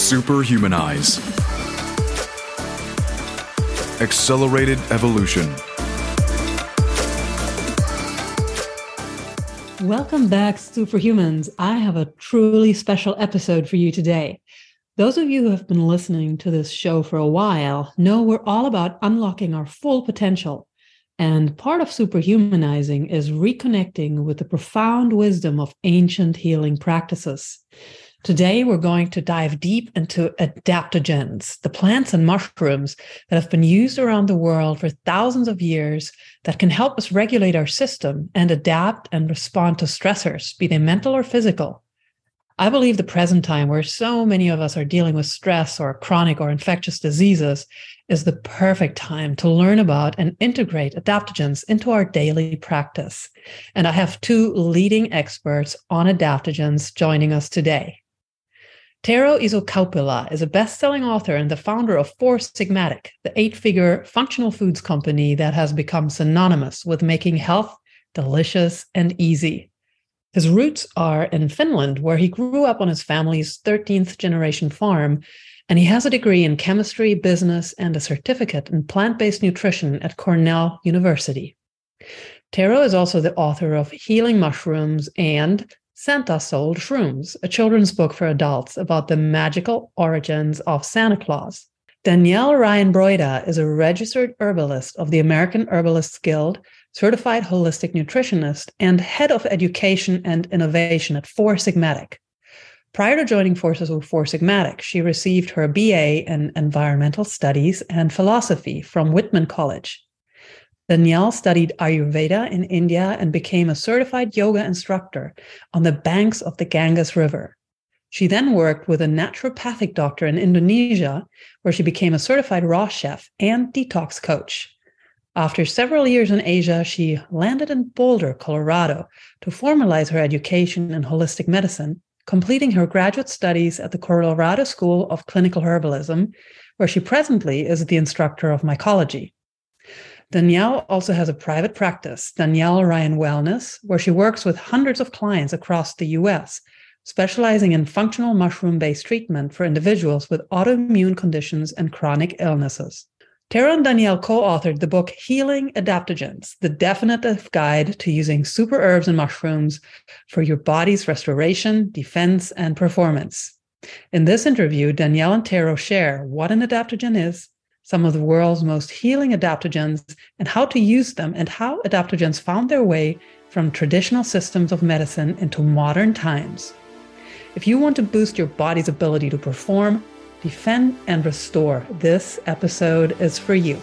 Superhumanize. Accelerated Evolution. Welcome back, Superhumans. I have a truly special episode for you today. Those of you who have been listening to this show for a while know we're all about unlocking our full potential. And part of superhumanizing is reconnecting with the profound wisdom of ancient healing practices. Today, we're going to dive deep into adaptogens, the plants and mushrooms that have been used around the world for thousands of years that can help us regulate our system and adapt and respond to stressors, be they mental or physical. I believe the present time, where so many of us are dealing with stress or chronic or infectious diseases, is the perfect time to learn about and integrate adaptogens into our daily practice. And I have two leading experts on adaptogens joining us today. Tero Isokauppila is a best-selling author and the founder of Four Sigmatic, the eight-figure functional foods company that has become synonymous with making health delicious and easy. His roots are in Finland, where he grew up on his family's 13th generation farm, and he has a degree in chemistry, business, and a certificate in plant-based nutrition at Cornell University. Tero is also the author of Healing Mushrooms and Santa Sold Shrooms, a children's book for adults about the magical origins of Santa Claus. Danielle Ryan Broida is a registered herbalist of the American Herbalists Guild, certified holistic nutritionist, and head of education and innovation at Four Sigmatic. Prior to joining forces with Four Sigmatic, she received her BA in environmental studies and philosophy from Whitman College. Danielle studied Ayurveda in India and became a certified yoga instructor on the banks of the Ganges River. She then worked with a naturopathic doctor in Indonesia, where she became a certified raw chef and detox coach. After several years in Asia, she landed in Boulder, Colorado, to formalize her education in holistic medicine, completing her graduate studies at the Colorado School of Clinical Herbalism, where she presently is the instructor of mycology. Danielle also has a private practice, Danielle Ryan Wellness, where she works with hundreds of clients across the US, specializing in functional mushroom based treatment for individuals with autoimmune conditions and chronic illnesses. Tero and Danielle co authored the book Healing Adaptogens, the definitive guide to using super herbs and mushrooms for your body's restoration, defense, and performance. In this interview, Danielle and Tero share what an adaptogen is, some of the world's most healing adaptogens and how to use them, and how adaptogens found their way from traditional systems of medicine into modern times. If you want to boost your body's ability to perform, defend, and restore, this episode is for you.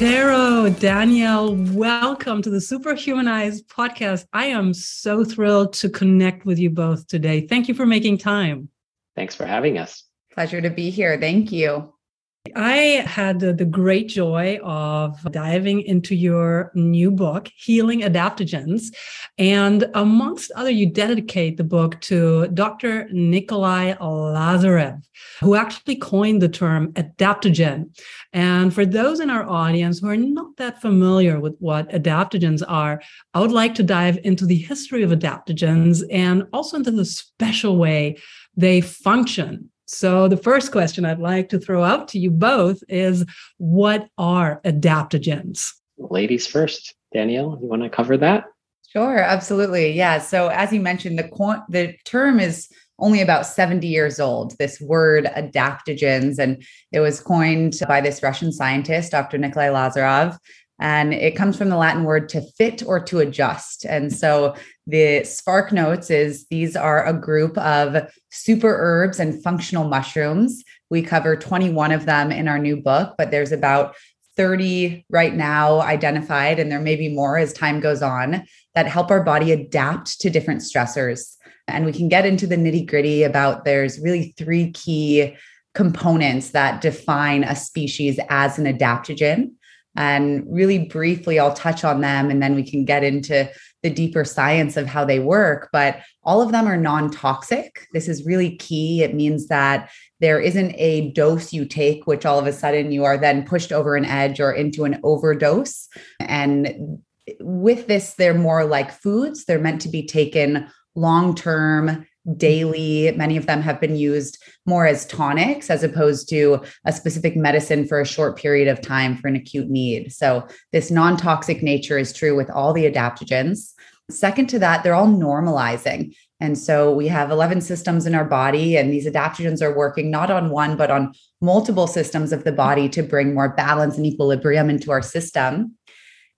Tero, Danielle, welcome to the Superhumanized podcast. I am so thrilled to connect with you both today. Thank you for making time. Thanks for having us. Pleasure to be here. Thank you. I had the, great joy of diving into your new book, Healing Adaptogens. And amongst other, you dedicate the book to Dr. Nikolai Lazarev, who actually coined the term adaptogen. And for those in our audience who are not that familiar with what adaptogens are, I would like to dive into the history of adaptogens and also into the special way they function so, the first question I'd like to throw out to you both is what are adaptogens? Ladies first. Danielle, you want to cover that? Sure, absolutely. Yeah. So, as you mentioned, the quant- the term is only about 70 years old, this word adaptogens. And it was coined by this Russian scientist, Dr. Nikolai Lazarev. And it comes from the Latin word to fit or to adjust. And so The Spark Notes is these are a group of super herbs and functional mushrooms. We cover 21 of them in our new book, but there's about 30 right now identified, and there may be more as time goes on that help our body adapt to different stressors. And we can get into the nitty gritty about there's really three key components that define a species as an adaptogen. And really briefly, I'll touch on them and then we can get into the deeper science of how they work. But all of them are non toxic. This is really key. It means that there isn't a dose you take, which all of a sudden you are then pushed over an edge or into an overdose. And with this, they're more like foods, they're meant to be taken long term daily. Many of them have been used more as tonics as opposed to a specific medicine for a short period of time for an acute need. So, this non toxic nature is true with all the adaptogens. Second to that, they're all normalizing. And so we have 11 systems in our body, and these adaptogens are working not on one, but on multiple systems of the body to bring more balance and equilibrium into our system.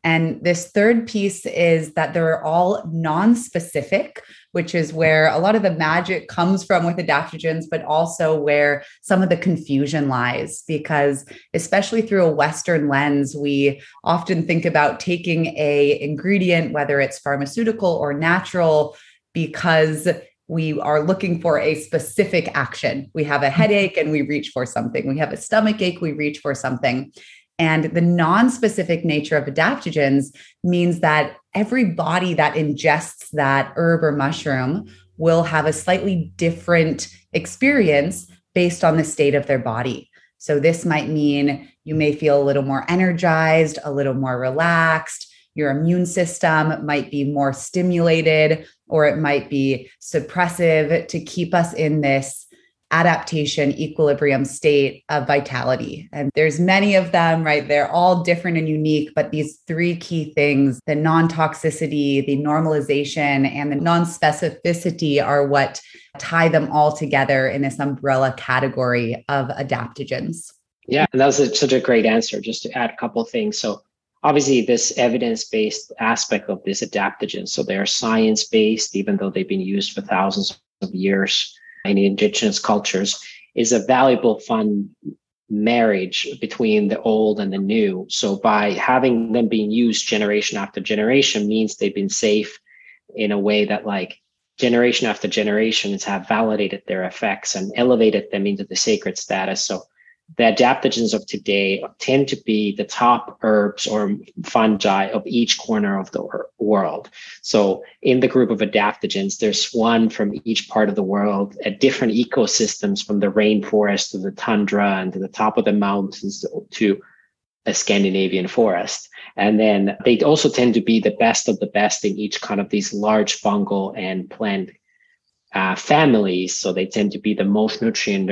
And this third piece is that they're all non specific, which is where a lot of the magic comes from with adaptogens, but also where some of the confusion lies. Because, especially through a Western lens, we often think about taking a ingredient, whether it's pharmaceutical or natural, because we are looking for a specific action. We have a mm-hmm. headache and we reach for something. We have a stomach ache, we reach for something. And the non-specific nature of adaptogens means that every body that ingests that herb or mushroom will have a slightly different experience based on the state of their body. So, this might mean you may feel a little more energized, a little more relaxed. Your immune system might be more stimulated, or it might be suppressive to keep us in this adaptation equilibrium state of vitality. And there's many of them right? They're all different and unique but these three key things the non-toxicity the normalization and the non-specificity are what tie them all together in this umbrella category of adaptogens. Yeah and that was a, such a great answer just to add a couple things. So obviously this evidence-based aspect of this adaptogens so they're science-based even though they've been used for thousands of years in indigenous cultures is a valuable fun marriage between the old and the new. So by having them being used generation after generation means they've been safe in a way that like generation after generations have validated their effects and elevated them into the sacred status. So the adaptogens of today tend to be the top herbs or fungi of each corner of the world. So, in the group of adaptogens, there's one from each part of the world at different ecosystems from the rainforest to the tundra and to the top of the mountains to a Scandinavian forest. And then they also tend to be the best of the best in each kind of these large fungal and plant uh, families. So they tend to be the most nutrient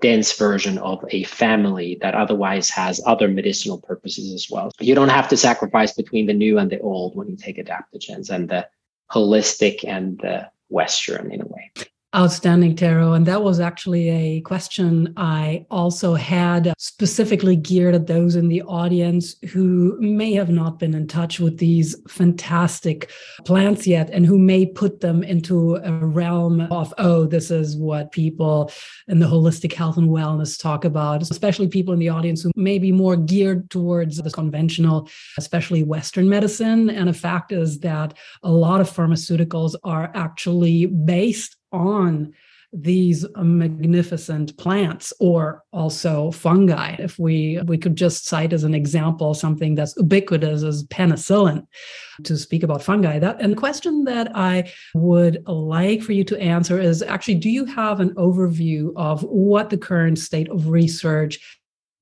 dense version of a family that otherwise has other medicinal purposes as well. You don't have to sacrifice between the new and the old when you take adaptogens and the holistic and the Western in a way. Outstanding, Tero. And that was actually a question I also had specifically geared at those in the audience who may have not been in touch with these fantastic plants yet and who may put them into a realm of, oh, this is what people in the holistic health and wellness talk about, especially people in the audience who may be more geared towards the conventional, especially Western medicine. And a fact is that a lot of pharmaceuticals are actually based on these magnificent plants or also fungi. If we we could just cite as an example something that's ubiquitous as penicillin to speak about fungi that and the question that i would like for you to answer is actually do you have an overview of what the current state of research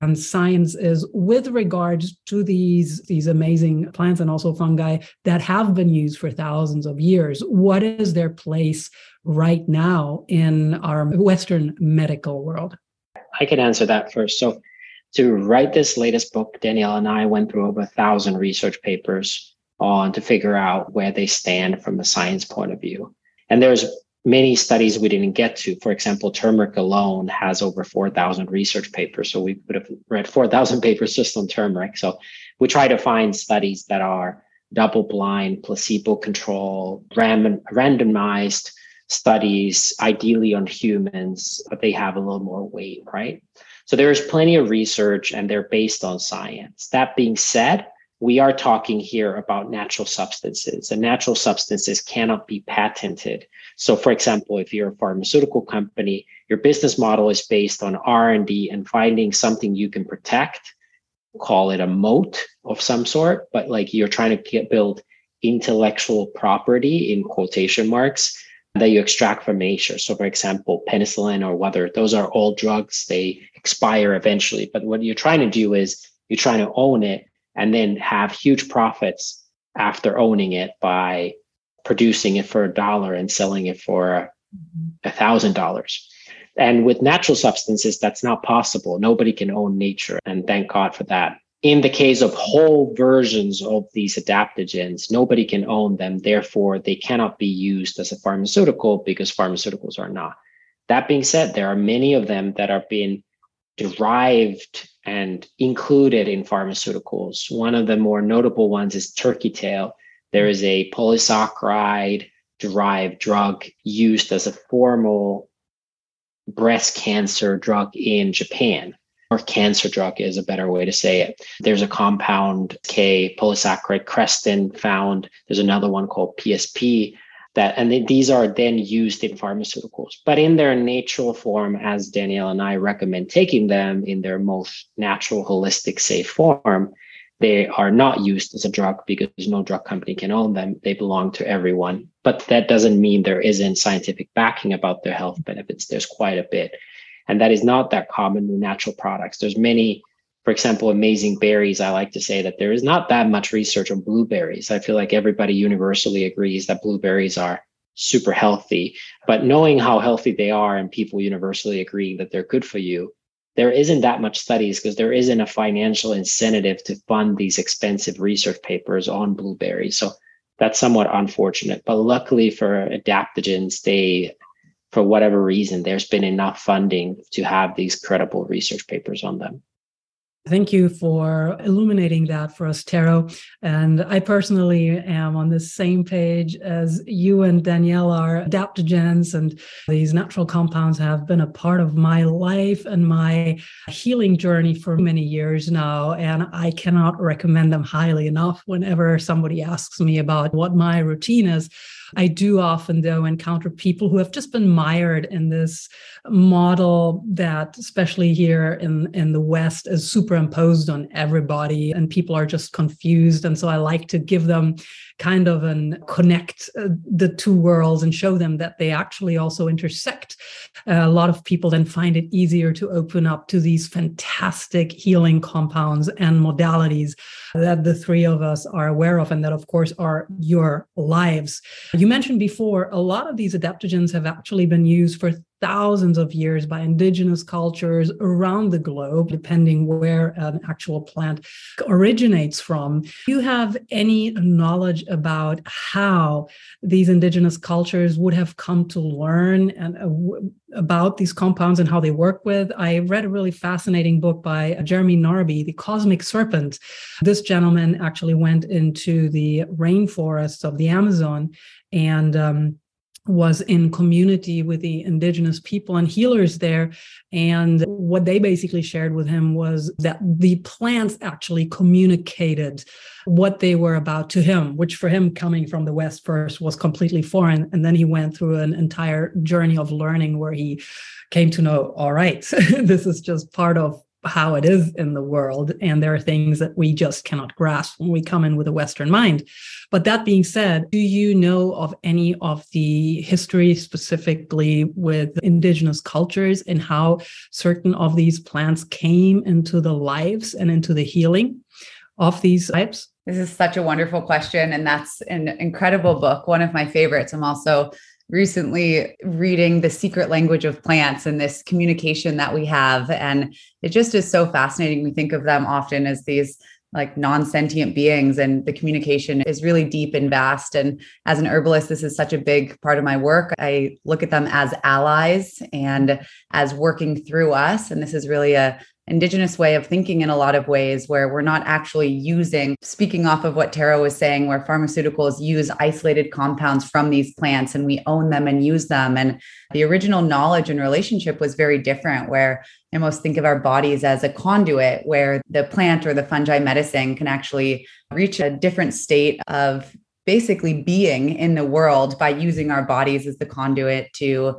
and science is with regards to these these amazing plants and also fungi that have been used for thousands of years. What is their place right now in our western medical world? I can answer that first. So to write this latest book danielle and i went through over a thousand research papers on to figure out where they stand from a science point of view. And there's many studies we didn't get to. For example, turmeric alone has over 4,000 research papers. So we would have read 4,000 papers just on turmeric. So we try to find studies that are double blind, placebo control, ram- randomized studies, ideally on humans, but they have a little more weight, right? So there is plenty of research and they're based on science. That being said, we are talking here about natural substances and natural substances cannot be patented. So for example if you're a pharmaceutical company your business model is based on r&d and finding something you can protect call it a moat of some sort but like you're trying to get, build intellectual property in quotation marks that you extract from nature. So for example penicillin or whether those are all drugs they expire eventually. But what you're trying to do is you're trying to own it and then have huge profits after owning it by producing it for a dollar and selling it for mm-hmm. a thousand dollars. And with natural substances, that's not possible. Nobody can own nature. And thank God for that. In the case of whole versions of these adaptogens, nobody can own them. Therefore, they cannot be used as a pharmaceutical because pharmaceuticals are not. That being said, there are many of them that are being derived and included in pharmaceuticals. One of the more notable ones is turkey tail. There is a polysaccharide derived drug used as a formal breast cancer drug in Japan, or cancer drug is a better way to say it. There's a compound K polysaccharide Krestin found. There's another one called PSP that and these are then used in pharmaceuticals. But in their natural form as danielle and i recommend taking them in their most natural holistic safe form they are not used as a drug because no drug company can own them. They belong to everyone. But that doesn't mean there isn't scientific backing about their health benefits. There's quite a bit. And that is not that common with natural products. There's many for example, amazing berries, I like to say that there is not that much research on blueberries. I feel like everybody universally agrees that blueberries are super healthy, but knowing how healthy they are and people universally agreeing that they're good for you, there isn't that much studies because there isn't a financial incentive to fund these expensive research papers on blueberries. So that's somewhat unfortunate. But luckily for adaptogens, they for whatever reason, there's been enough funding to have these credible research papers on them. Thank you for illuminating that for us, Tero. And I personally am on the same page as you and Danielle are. Adaptogens and these natural compounds have been a part of my life and my healing journey for many years now. And I cannot recommend them highly enough whenever somebody asks me about what my routine is. I do often, though, encounter people who have just been mired in this model that, especially here in, in the West, is superimposed on everybody, and people are just confused. And so I like to give them kind of and connect uh, the two worlds and show them that they actually also intersect. Uh, a lot of people then find it easier to open up to these fantastic healing compounds and modalities that the three of us are aware of, and that, of course, are your lives. You mentioned before, a lot of these adaptogens have actually been used for thousands of years by indigenous cultures around the globe, depending where an actual plant originates from. Do you have any knowledge about how these indigenous cultures would have come to learn and uh, about these compounds and how they work with? I read a really fascinating book by Jeremy Narby, The Cosmic Serpent. This gentleman actually went into the rainforests of the Amazon and um, was in community with the indigenous people and healers there. And what they basically shared with him was that the plants actually communicated what they were about to him, which for him coming from the West first was completely foreign. And then he went through an entire journey of learning where he came to know, all right, this is just part of how it is in the world. And there are things that we just cannot grasp when we come in with a Western mind. But that being said, do you know of any of the history specifically with indigenous cultures and how certain of these plants came into the lives and into the healing of these types? This is such a wonderful question. And that's an incredible book, one of my favorites. I'm also recently reading the secret language of plants and this communication that we have. And it just is so fascinating. We think of them often as these like non-sentient beings and the communication is really deep and vast. And as an herbalist this is such a big part of my work. I look at them as allies and as working through us. And this is really a indigenous way of thinking in a lot of ways where we're not actually using speaking off of what Tero was saying where pharmaceuticals use isolated compounds from these plants and we own them and use them. And the original knowledge and relationship was very different where I almost think of our bodies as a conduit where the plant or the fungi medicine can actually reach a different state of basically being in the world by using our bodies as the conduit to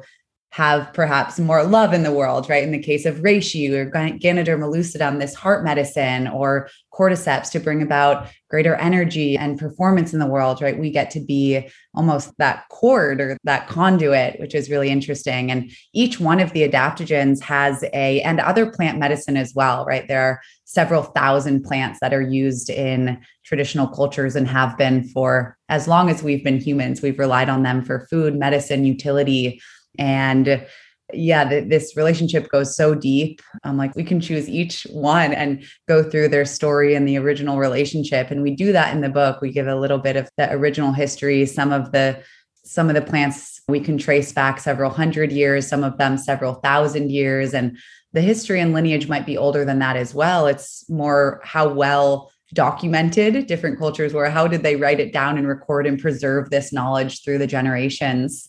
have perhaps more love in the world, right? In the case of reishi or Ganoderma lucidum, this heart medicine, or cordyceps to bring about greater energy and performance in the world, right? We get to be almost that cord or that conduit, which is really interesting. And each one of the adaptogens has a, and other plant medicine as well, right? There are several thousand plants that are used in traditional cultures and have been for as long as we've been humans. We've relied on them for food, medicine, utility and yeah, th- this relationship goes so deep. Um, like we can choose each one and go through their story and the original relationship. And we do that in the book. We give a little bit of the original history, some of the some of the plants we can trace back several hundred years, some of them several thousand years. And the history and lineage might be older than that as well. It's more how well documented different cultures were, how did they write it down and record and preserve this knowledge through the generations.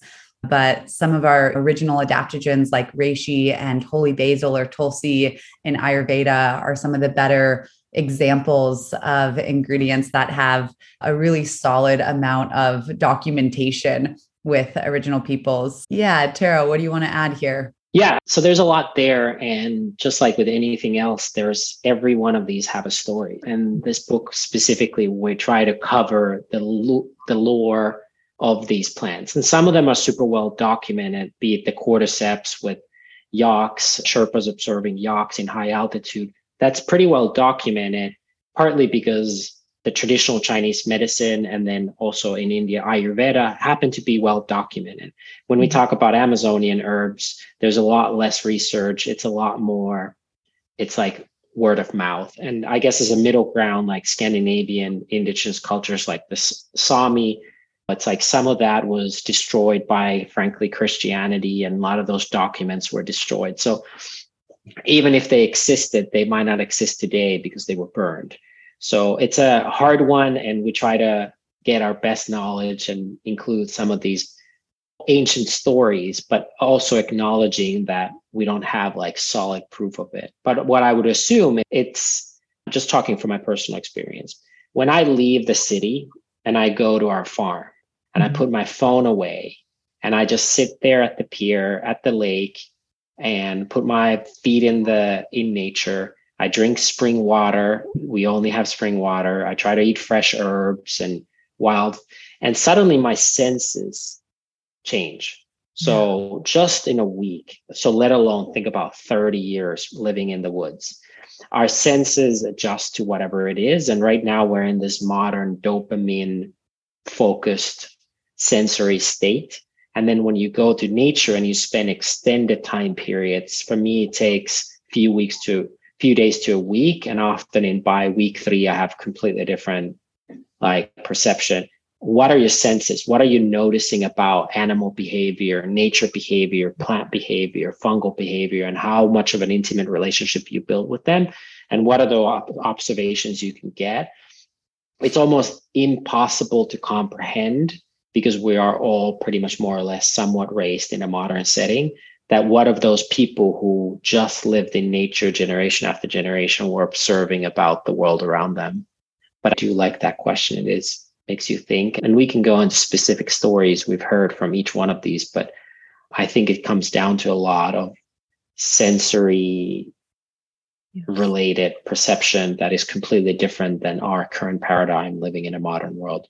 But some of our original adaptogens like reishi and holy basil or tulsi in Ayurveda are some of the better examples of ingredients that have a really solid amount of documentation with original peoples. Yeah, Tero, what do you want to add here? Yeah, so there's a lot there. And just like with anything else, there's every one of these have a story. And this book specifically, we try to cover the, the lore of these plants. And some of them are super well documented, be it the cordyceps with yaks, Sherpas observing yaks in high altitude. That's pretty well documented, partly because the traditional Chinese medicine and then also in India, Ayurveda happen to be well documented. When we mm-hmm. talk about Amazonian herbs, there's a lot less research. It's a lot more, it's like word of mouth. And I guess as a middle ground, like Scandinavian indigenous cultures like the Sami it's like some of that was destroyed by, frankly, Christianity, and a lot of those documents were destroyed. So even if they existed, they might not exist today because they were burned. So it's a hard one, and we try to get our best knowledge and include some of these ancient stories, but also acknowledging that we don't have like solid proof of it. But what I would assume it's just talking from my personal experience. When I leave the city and I go to our farm, and I mm-hmm. put my phone away and I just sit there at the pier at the lake and put my feet in the in nature. I drink spring water. We only have spring water. I try to eat fresh herbs and wild and suddenly my senses change. So just in a week, so let alone think about 30 years living in the woods. Our senses adjust to whatever it is. And right now we're in this modern dopamine focused sensory state. And then when you go to nature and you spend extended time periods, for me, it takes a few weeks to few days to a week. And often in by week three, I have completely different like perception. What are your senses? What are you noticing about animal behavior, nature behavior, plant behavior, fungal behavior, and how much of an intimate relationship you build with them? And what are the observations you can get? It's almost impossible to comprehend because we are all pretty much more or less somewhat raised in a modern setting that what of those people who just lived in nature generation after generation were observing about the world around them? But i do like that question. It is makes you think. And we can go into specific stories. We've heard from each one of these but i think it comes down to a lot of sensory related perception that is completely different than our current paradigm living in a modern world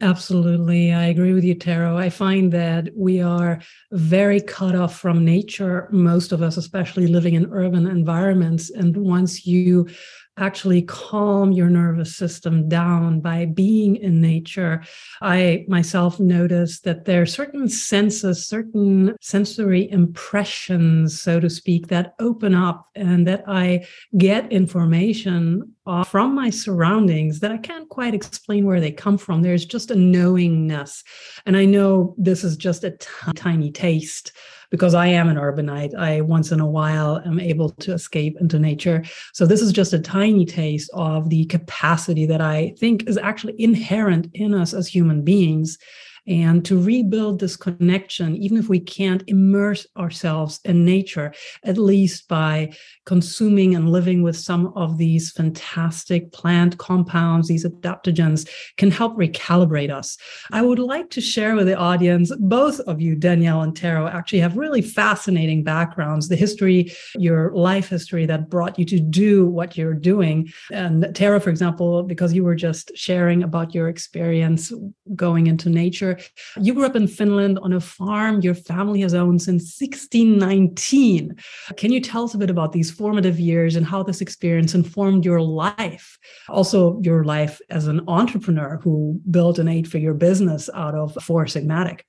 Absolutely. I agree with you, Tero. I find that we are very cut off from nature, most of us, especially living in urban environments. And once you actually calm your nervous system down by being in nature. I myself notice that there are certain senses, certain sensory impressions, so to speak, that open up and that I get information from my surroundings that I can't quite explain where they come from. There's just a knowingness. And I know this is just a t- tiny taste because I am an urbanite. I once in a while am able to escape into nature. So this is just a tiny taste of the capacity that I think is actually inherent in us as human beings and to rebuild this connection, even if we can't immerse ourselves in nature, at least by consuming and living with some of these fantastic plant compounds, these adaptogens can help recalibrate us. I would like to share with the audience, both of you, Danielle and Tero, actually have really fascinating backgrounds, the history, your life history that brought you to do what you're doing. And Tero, for example, because you were just sharing about your experience going into nature, you grew up in Finland on a farm your family has owned since 1619. Can you tell us a bit about these formative years and how this experience informed your life? Also, your life as an entrepreneur who built an eight figure business out of Four Sigmatic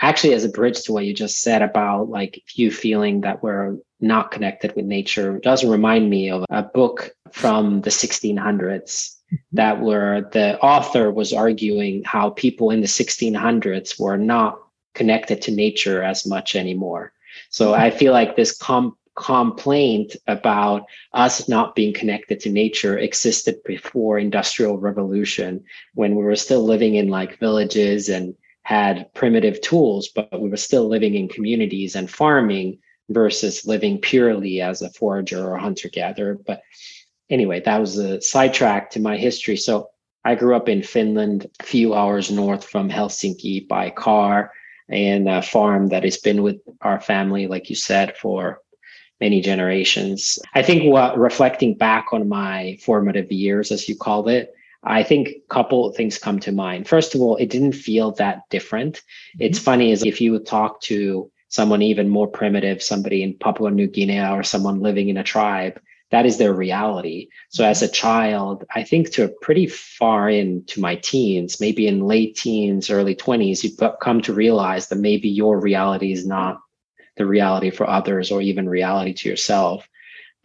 actually as a bridge to what you just said about like you feeling that we're not connected with nature. Doesn't remind me of a book from the 1600s mm-hmm. that were the author was arguing how people in the 1600s were not connected to nature as much anymore. So mm-hmm. I feel like this com- complaint about us not being connected to nature existed before industrial revolution when we were still living in like villages and had primitive tools but we were still living in communities and farming versus living purely as a forager or hunter gatherer but anyway, that was a sidetrack to my history. So I grew up in Finland, a few hours north from Helsinki by car, and a farm that has been with our family, like you said, for many generations. I think what reflecting back on my formative years, as you called it, I think a couple of things come to mind. First of all, it didn't feel that different. Mm-hmm. It's funny is if you would talk to someone even more primitive, somebody in Papua New Guinea or someone living in a tribe, that is their reality. So as a mm-hmm. child, I think to a pretty far into my teens, maybe in late teens, early 20s, you come to realize that maybe your reality is not the reality for others or even reality to yourself.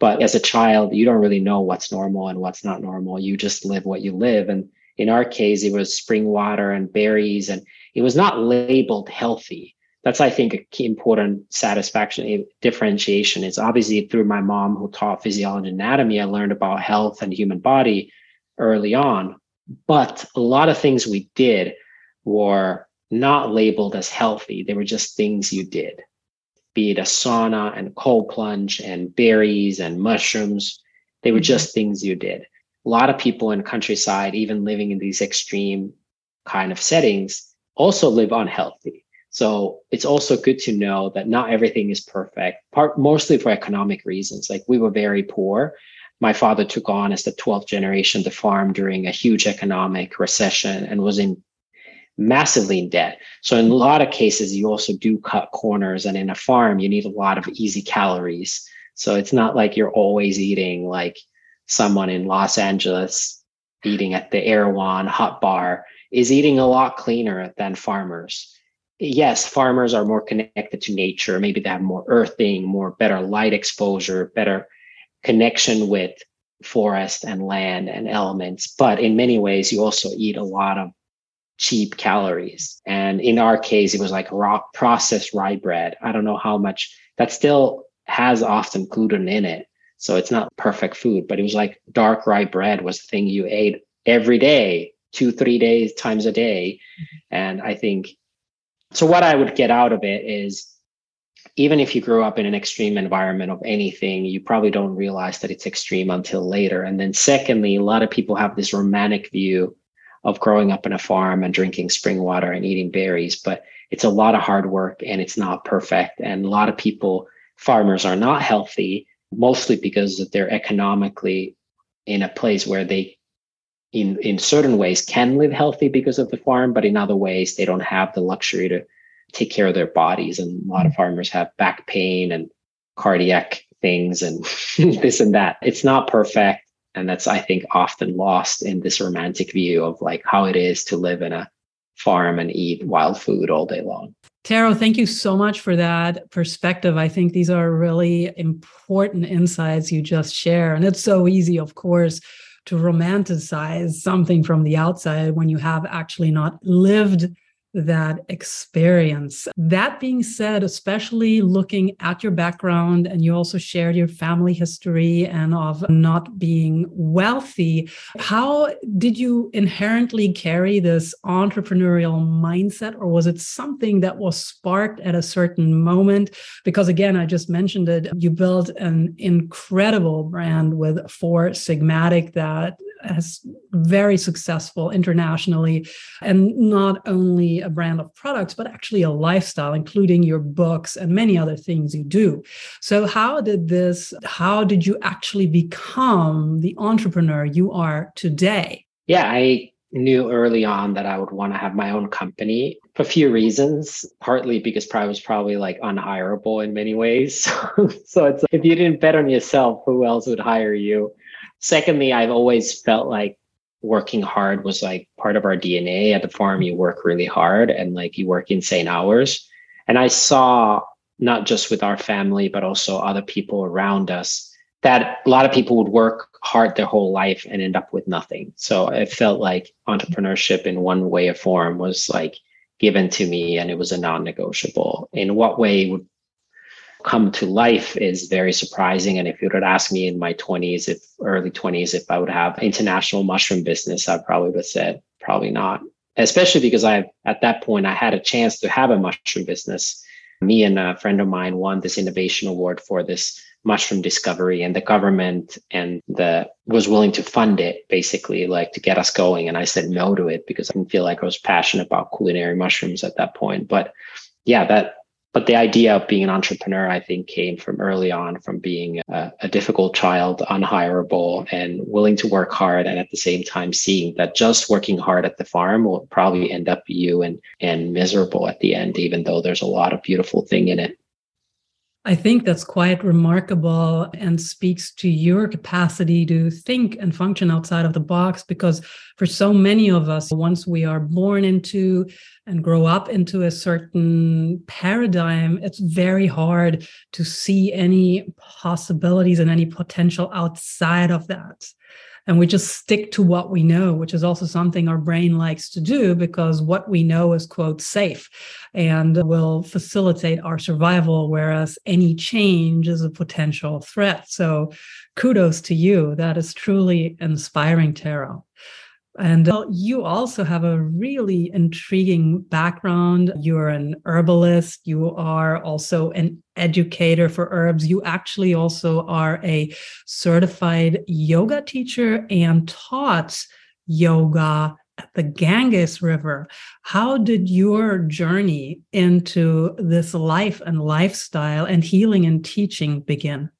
But as a child, you don't really know what's normal and what's not normal. You just live what you live. And in our case, it was spring water and berries, and it was not labeled healthy that's I think a key important satisfaction eh, differentiation is obviously through my mom who taught physiology and anatomy, I learned about health and human body early on. But a lot of things we did were not labeled as healthy. They were just things you did, be it a sauna and cold plunge and berries and mushrooms. They were mm-hmm. just things you did. A lot of people in countryside, even living in these extreme kind of settings, also live unhealthy so it's also good to know that not everything is perfect, part mostly for economic reasons. Like we were very poor. My father took on as the 12th generation the farm during a huge economic recession and was in massively in debt. So in a lot of cases, you also do cut corners. And in a farm, you need a lot of easy calories. So it's not like you're always eating like someone in Los Angeles eating at the Erewhon hot bar is eating a lot cleaner than farmers yes, farmers are more connected to nature. Maybe they have more earthing, more better light exposure, better connection with forest and land and elements. But in many ways, you also eat a lot of cheap calories. And in our case, it was like raw processed rye bread. I don't know how much that still has often gluten in it. So it's not perfect food, but it was like dark rye bread was the thing you ate every day, two, three days times a day. Mm-hmm. And I think so what I would get out of it is even if you grew up in an extreme environment of anything, you probably don't realize that it's extreme until later. And then secondly, a lot of people have this romantic view of growing up in a farm and drinking spring water and eating berries, but it's a lot of hard work and it's not perfect. And a lot of people, farmers are not healthy, mostly because they're economically in a place where they in in certain ways can live healthy because of the farm, but in other ways they don't have the luxury to take care of their bodies. And a lot of mm. farmers have back pain and cardiac things and this and that. It's not perfect. And that's, I think, often lost in this romantic view of like how it is to live in a farm and eat wild food all day long. Tero, thank you so much for that perspective. I think these are really important insights you just share. And it's so easy, of course, to romanticize something from the outside when you have actually not lived that experience. That being said, especially looking at your background, and you also shared your family history and of not being wealthy, how did you inherently carry this entrepreneurial mindset, or was it something that was sparked at a certain moment? Because again, I just mentioned it, you built an incredible brand with Four Sigmatic that has very successful internationally. And not only a brand of products but actually a lifestyle including your books and many other things you do. So how did this how did you actually become the entrepreneur you are today? Yeah i knew early on that i would want to have my own company for a few reasons partly because i was probably like unhirable in many ways so it's like, if you didn't bet on yourself who else would hire you Secondly, I've always felt like working hard was like part of our DNA. At the farm, you work really hard and like you work insane hours. And I saw not just with our family, but also other people around us that a lot of people would work hard their whole life and end up with nothing. So it felt like entrepreneurship in one way or form was like given to me and it was a non-negotiable. In what way would come to life is very surprising. And if you would ask me in my 20s, if early 20s, if I would have international mushroom business, I probably would have said probably not. Especially because I at that point I had a chance to have a mushroom business. Me and a friend of mine won this innovation award for this mushroom discovery and the government and the was willing to fund it basically like to get us going and i said no to it because i didn't feel like i was passionate about culinary mushrooms at that point but yeah that but the idea of being an entrepreneur, I think, came from early on from being a, a, difficult child, unhirable, and willing to work hard, and at the same time seeing that just working hard at the farm will probably end up you and and miserable at the end, even though there's a lot of beautiful thing in it. I think that's quite remarkable and speaks to your capacity to think and function outside of the box. Because for so many of us, once we are born into and grow up into a certain paradigm, it's very hard to see any possibilities and any potential outside of that and we just stick to what we know which is also something our brain likes to do because what we know is quote safe and will facilitate our survival whereas any change is a potential threat so kudos to you that is truly inspiring Tero and uh, you also have a really intriguing background. You're an herbalist. You are also an educator for herbs. You actually also are a certified yoga teacher and taught yoga at the Ganges River. How did your journey into this life and lifestyle and healing and teaching begin?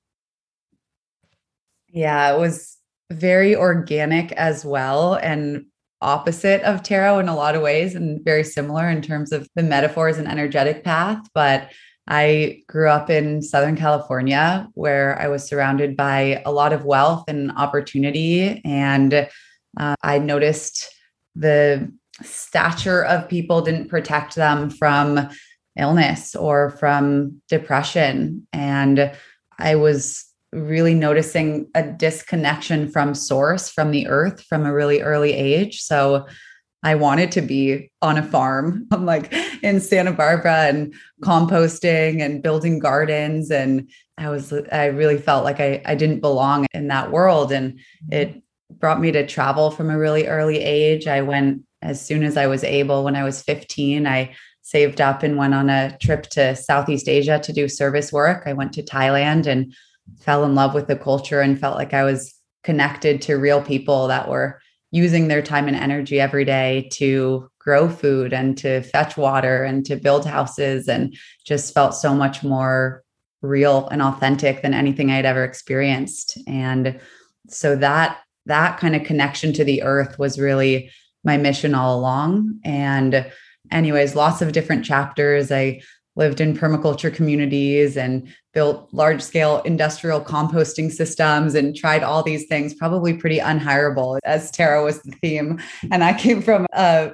Yeah, it was very organic as well and opposite of Tero in a lot of ways and very similar in terms of the metaphors and energetic path but I grew up in Southern California where I was surrounded by a lot of wealth and opportunity. And uh, I noticed the stature of people didn't protect them from illness or from depression. And I was really noticing a disconnection from source, from the earth, from a really early age. So I wanted to be on a farm. I'm like in Santa Barbara and composting and building gardens. And I was, I really felt like I, I didn't belong in that world. And mm-hmm. it brought me to travel from a really early age. I went as soon as I was able. When I was 15, I saved up and went on a trip to Southeast Asia to do service work. I went to Thailand and fell in love with the culture and felt like I was connected to real people that were using their time and energy every day to grow food and to fetch water and to build houses and just felt so much more real and authentic than anything I'd ever experienced. And so that that kind of connection to the earth was really my mission all along. And anyways, lots of different chapters. I lived in permaculture communities and built large scale industrial composting systems and tried all these things, probably pretty unhirable, as Tero was the theme. And I came from a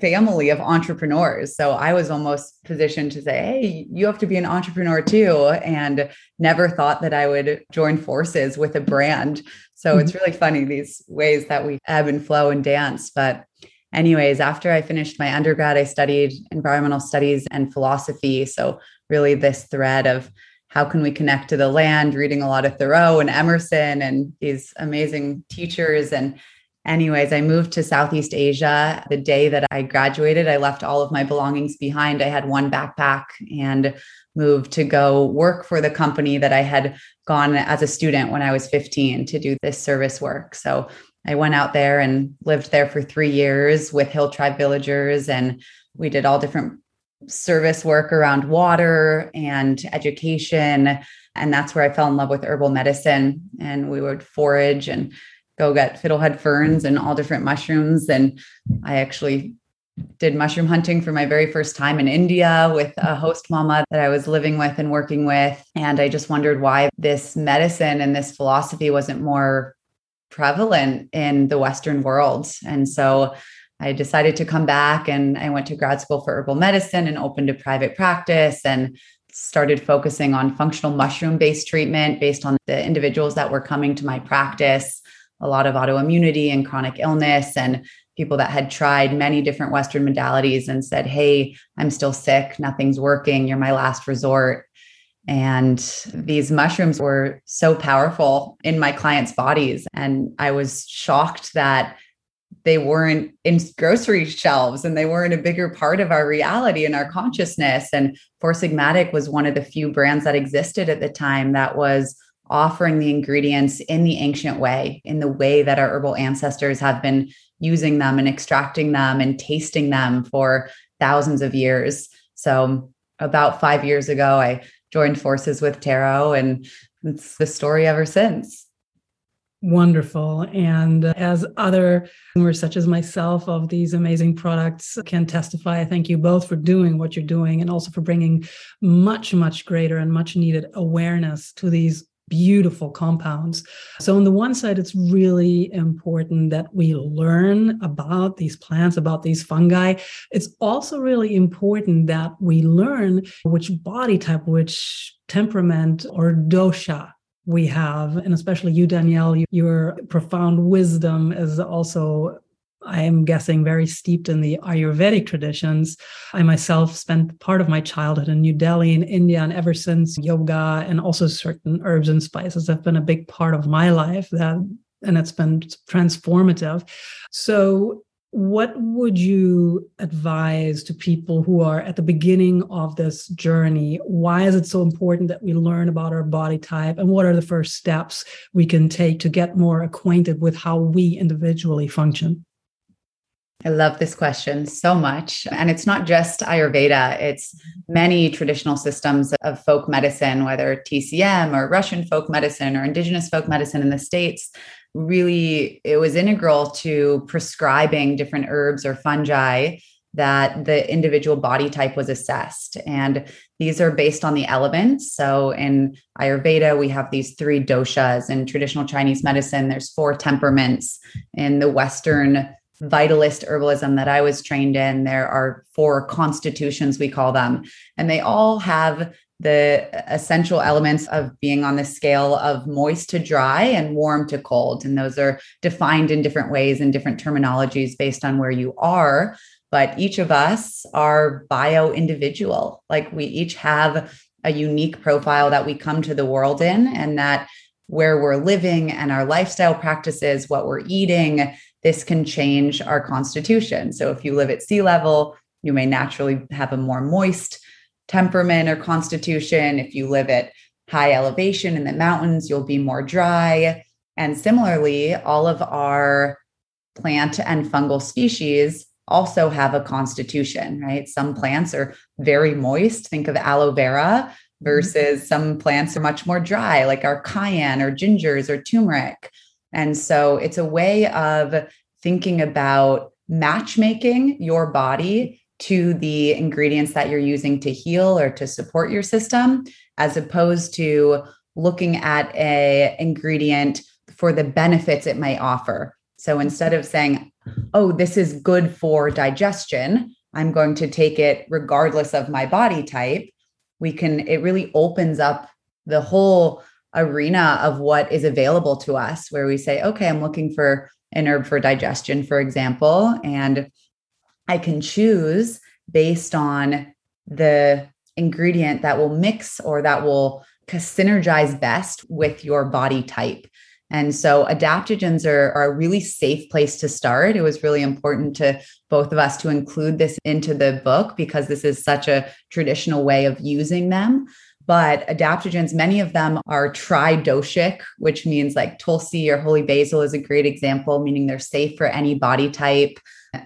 family of entrepreneurs. So I was almost positioned to say, hey, you have to be an entrepreneur too. And never thought that I would join forces with a brand. So mm-hmm. it's really funny these ways that we ebb and flow and dance. But anyways, after I finished my undergrad, I studied environmental studies and philosophy. So, really, this thread of how can we connect to the land, reading a lot of Thoreau and Emerson and these amazing teachers. And, anyways, I moved to Southeast Asia. The day that I graduated, I left all of my belongings behind. I had one backpack and moved to go work for the company that I had gone as a student when I was 15 to do this service work. So I went out there and lived there for three years with Hill Tribe villagers, and we did all different service work around water and education. And that's where I fell in love with herbal medicine. And we would forage and go get fiddlehead ferns and all different mushrooms. And I actually did mushroom hunting for my very first time in India with a host mama that I was living with and working with. And I just wondered why this medicine and this philosophy wasn't more prevalent in the Western world. And so I decided to come back and I went to grad school for herbal medicine and opened a private practice and started focusing on functional mushroom based treatment based on the individuals that were coming to my practice, a lot of autoimmunity and chronic illness and people that had tried many different Western modalities and said, Hey, I'm still sick. Nothing's working. You're my last resort. And these mushrooms were so powerful in my clients' bodies. And I was shocked that they weren't in grocery shelves and they weren't a bigger part of our reality and our consciousness. And Four Sigmatic was one of the few brands that existed at the time that was offering the ingredients in the ancient way, in the way that our herbal ancestors have been using them and extracting them and tasting them for thousands of years. So, about five years ago, I joined forces with Tero, and it's the story ever since. Wonderful. And as other consumers, such as myself, of these amazing products can testify, I thank you both for doing what you're doing and also for bringing much, much greater and much needed awareness to these beautiful compounds. So, on the one side, it's really important that we learn about these plants, about these fungi. It's also really important that we learn which body type, which temperament or dosha we have. And especially you, Danielle, your profound wisdom is also I am guessing, very steeped in the Ayurvedic traditions. I myself spent part of my childhood in New Delhi in India, and ever since yoga and also certain herbs and spices have been a big part of my life. That and it's been transformative. So, what would you advise to people who are at the beginning of this journey? Why is it so important that we learn about our body type? And what are the first steps we can take to get more acquainted with how we individually function? I love this question so much. And it's not just Ayurveda, it's many traditional systems of folk medicine, whether TCM or Russian folk medicine or indigenous folk medicine in the States. Really, it was integral to prescribing different herbs or fungi that the individual body type was assessed. And these are based on the elements. So in Ayurveda, we have these three doshas. In traditional Chinese medicine, there's four temperaments. In the Western vitalist herbalism that I was trained in, there are four constitutions, we call them, and they all have the essential elements of being on the scale of moist to dry and warm to cold. And those are defined in different ways and different terminologies based on where you are. But each of us are bio individual. Like we each have a unique profile that we come to the world in, and that where we're living and our lifestyle practices, what we're eating, this can change our constitution. So if you live at sea level, you may naturally have a more moist temperament or constitution. If you live at high elevation in the mountains, you'll be more dry. And similarly, all of our plant and fungal species also have a constitution, right? Some plants are very moist. Think of aloe vera mm-hmm. versus some plants are much more dry, like our cayenne or gingers or turmeric. And so it's a way of thinking about matchmaking your body to the ingredients that you're using to heal or to support your system as opposed to looking at a ingredient for the benefits it may offer. So instead of saying oh this is good for digestion i'm going to take it regardless of my body type we can it really opens up the whole arena of what is available to us where we say okay i'm looking for an herb for digestion for example and I can choose based on the ingredient that will mix or that will synergize best with your body type. And so adaptogens are, are, a really safe place to start. It was really important to both of us to include this into the book because this is such a traditional way of using them. But adaptogens, many of them are tridoshic, which means like Tulsi or holy basil is a great example, meaning they're safe for any body type.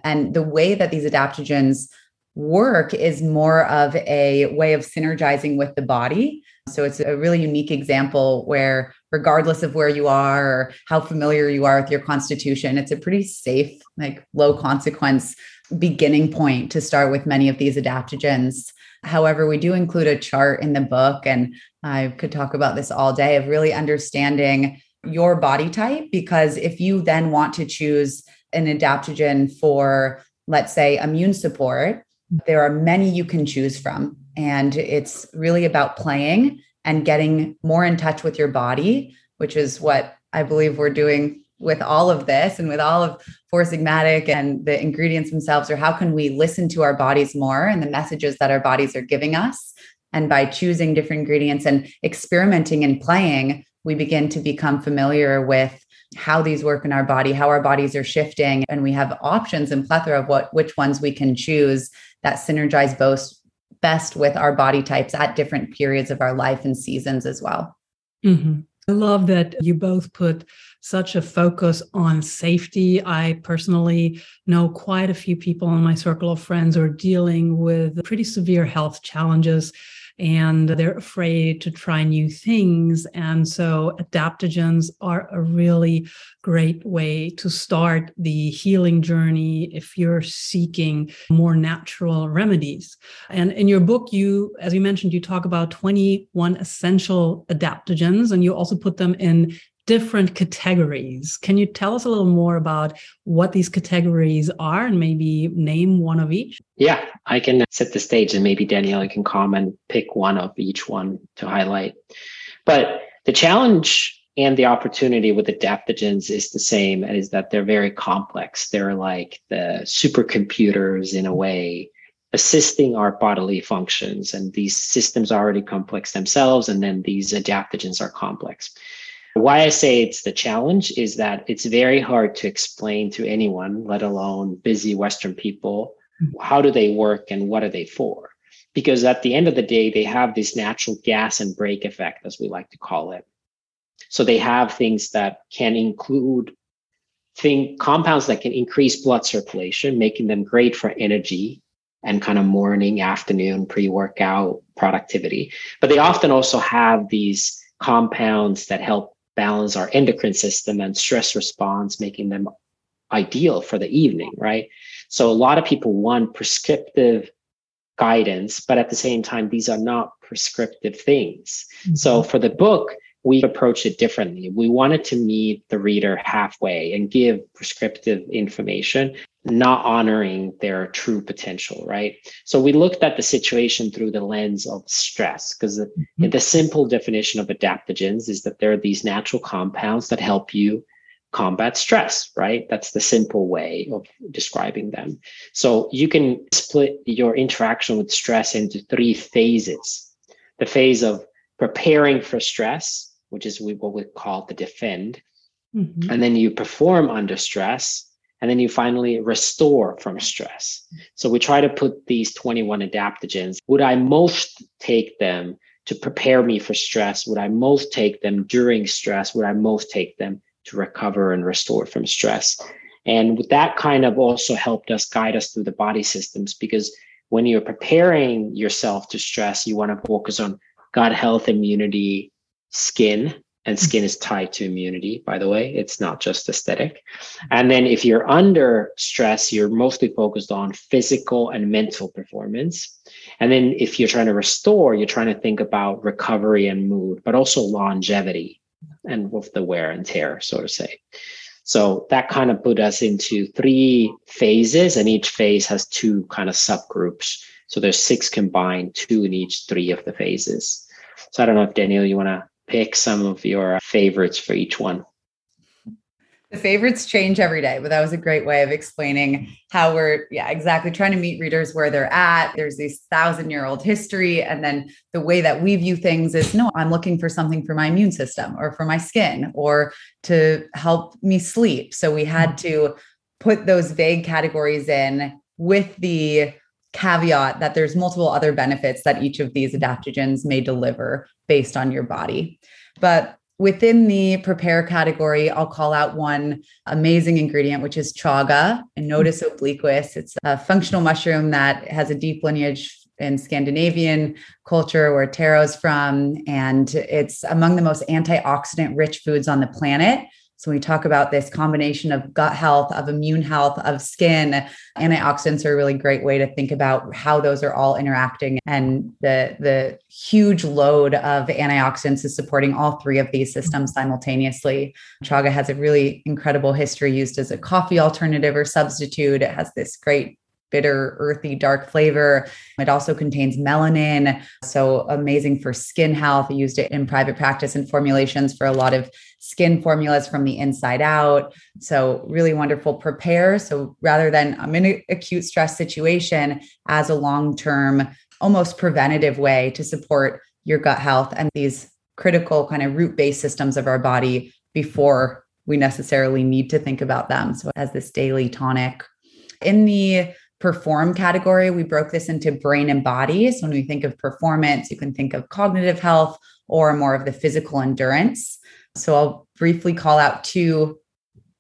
And the way that these adaptogens work is more of a way of synergizing with the body. So it's a really unique example where, regardless of where you are or how familiar you are with your constitution, it's a pretty safe, like low consequence beginning point to start with many of these adaptogens. However, we do include a chart in the book, and I could talk about this all day of really understanding your body type. Because if you then want to choose an adaptogen for, let's say, immune support, there are many you can choose from. And it's really about playing and getting more in touch with your body, which is what I believe we're doing with all of this and with all of Four Sigmatic and the ingredients themselves, or how can we listen to our bodies more and the messages that our bodies are giving us? And by choosing different ingredients and experimenting and playing, we begin to become familiar with how these work in our body, how our bodies are shifting, and we have options and plethora of what which ones we can choose that synergize both best with our body types at different periods of our life and seasons as well. Mm-hmm. I love that you both put such a focus on safety. I personally know quite a few people in my circle of friends are dealing with pretty severe health challenges and they're afraid to try new things. And so adaptogens are a really great way to start the healing journey if you're seeking more natural remedies. And in your book, you, as you mentioned, you talk about 21 essential adaptogens and you also put them in different categories. Can you tell us a little more about what these categories are and maybe name one of each? Yeah, I can set the stage and maybe Danielle can comment, pick one of each one to highlight. But the challenge and the opportunity with adaptogens is the same, and is that they're very complex. They're like the supercomputers in a way assisting our bodily functions and these systems are already complex themselves and then these adaptogens are complex why I say it's the challenge is that it's very hard to explain to anyone, let alone busy Western people, mm-hmm. how do they work and what are they for? Because at the end of the day, they have this natural gas and brake effect, as we like to call it. So they have things that can include thing compounds that can increase blood circulation, making them great for energy and kind of morning, afternoon, pre-workout productivity. But they often also have these compounds that help balance our endocrine system and stress response, making them ideal for the evening, right? So a lot of people want prescriptive guidance, but at the same time, these are not prescriptive things. Mm-hmm. So for the book, we approached it differently. We wanted to meet the reader halfway and give prescriptive information, not honoring their true potential, right? So we looked at the situation through the lens of stress, because the, mm-hmm. the simple definition of adaptogens is that there are these natural compounds that help you combat stress, right? That's the simple way of describing them. So you can split your interaction with stress into three phases the phase of preparing for stress, which is what we call the defend. Mm-hmm. And then you perform under stress. And then you finally restore from stress. So we try to put these 21 adaptogens. Would I most take them to prepare me for stress? Would I most take them during stress? Would I most take them to recover and restore from stress? And that kind of also helped us guide us through the body systems because when you're preparing yourself to stress, you want to focus on gut health, immunity, skin and mm-hmm. skin is tied to immunity by the way. It's not just aesthetic. And then if you're under stress you're mostly focused on physical and mental performance. And then if you're trying to restore you're trying to think about recovery and mood but also longevity and with the wear and tear so to say. So that kind of put us into three phases and each phase has two kind of subgroups. So there's six combined two in each three of the phases. So i don't know if Danielle you want to pick some of your favorites for each one. The favorites change every day, but that was a great way of explaining how we're, yeah, exactly trying to meet readers where they're at. There's this thousand year old history. And then the way that we view things is no, I'm looking for something for my immune system or for my skin or to help me sleep. So we had hmm. to put those vague categories in with the caveat that there's multiple other benefits that each of these adaptogens may deliver based on your body. But within the prepare category, I'll call out one amazing ingredient, which is chaga and hmm. Inonotus obliquus. It's a functional mushroom that has a deep lineage in Scandinavian culture where Tero's from. And it's among the most antioxidant rich foods on the planet. So we talk about this combination of gut health, of immune health, of skin. Antioxidants are a really great way to think about how those are all interacting. And the, the huge load of antioxidants is supporting all three of these systems simultaneously. Chaga has a really incredible history used as a coffee alternative or substitute. It has this great bitter, earthy, dark flavor. It also contains melanin. So amazing for skin health. I used it in private practice and formulations for a lot of skin formulas from the inside out. So really wonderful prepare. So rather than I'm in an acute stress situation as a long-term, almost preventative way to support your gut health and these critical kind of root-based systems of our body before we necessarily need to think about them. So as this daily tonic. In the perform category, we broke this into brain and body. So when we think of performance, you can think of cognitive health or more of the physical endurance. So I'll briefly call out two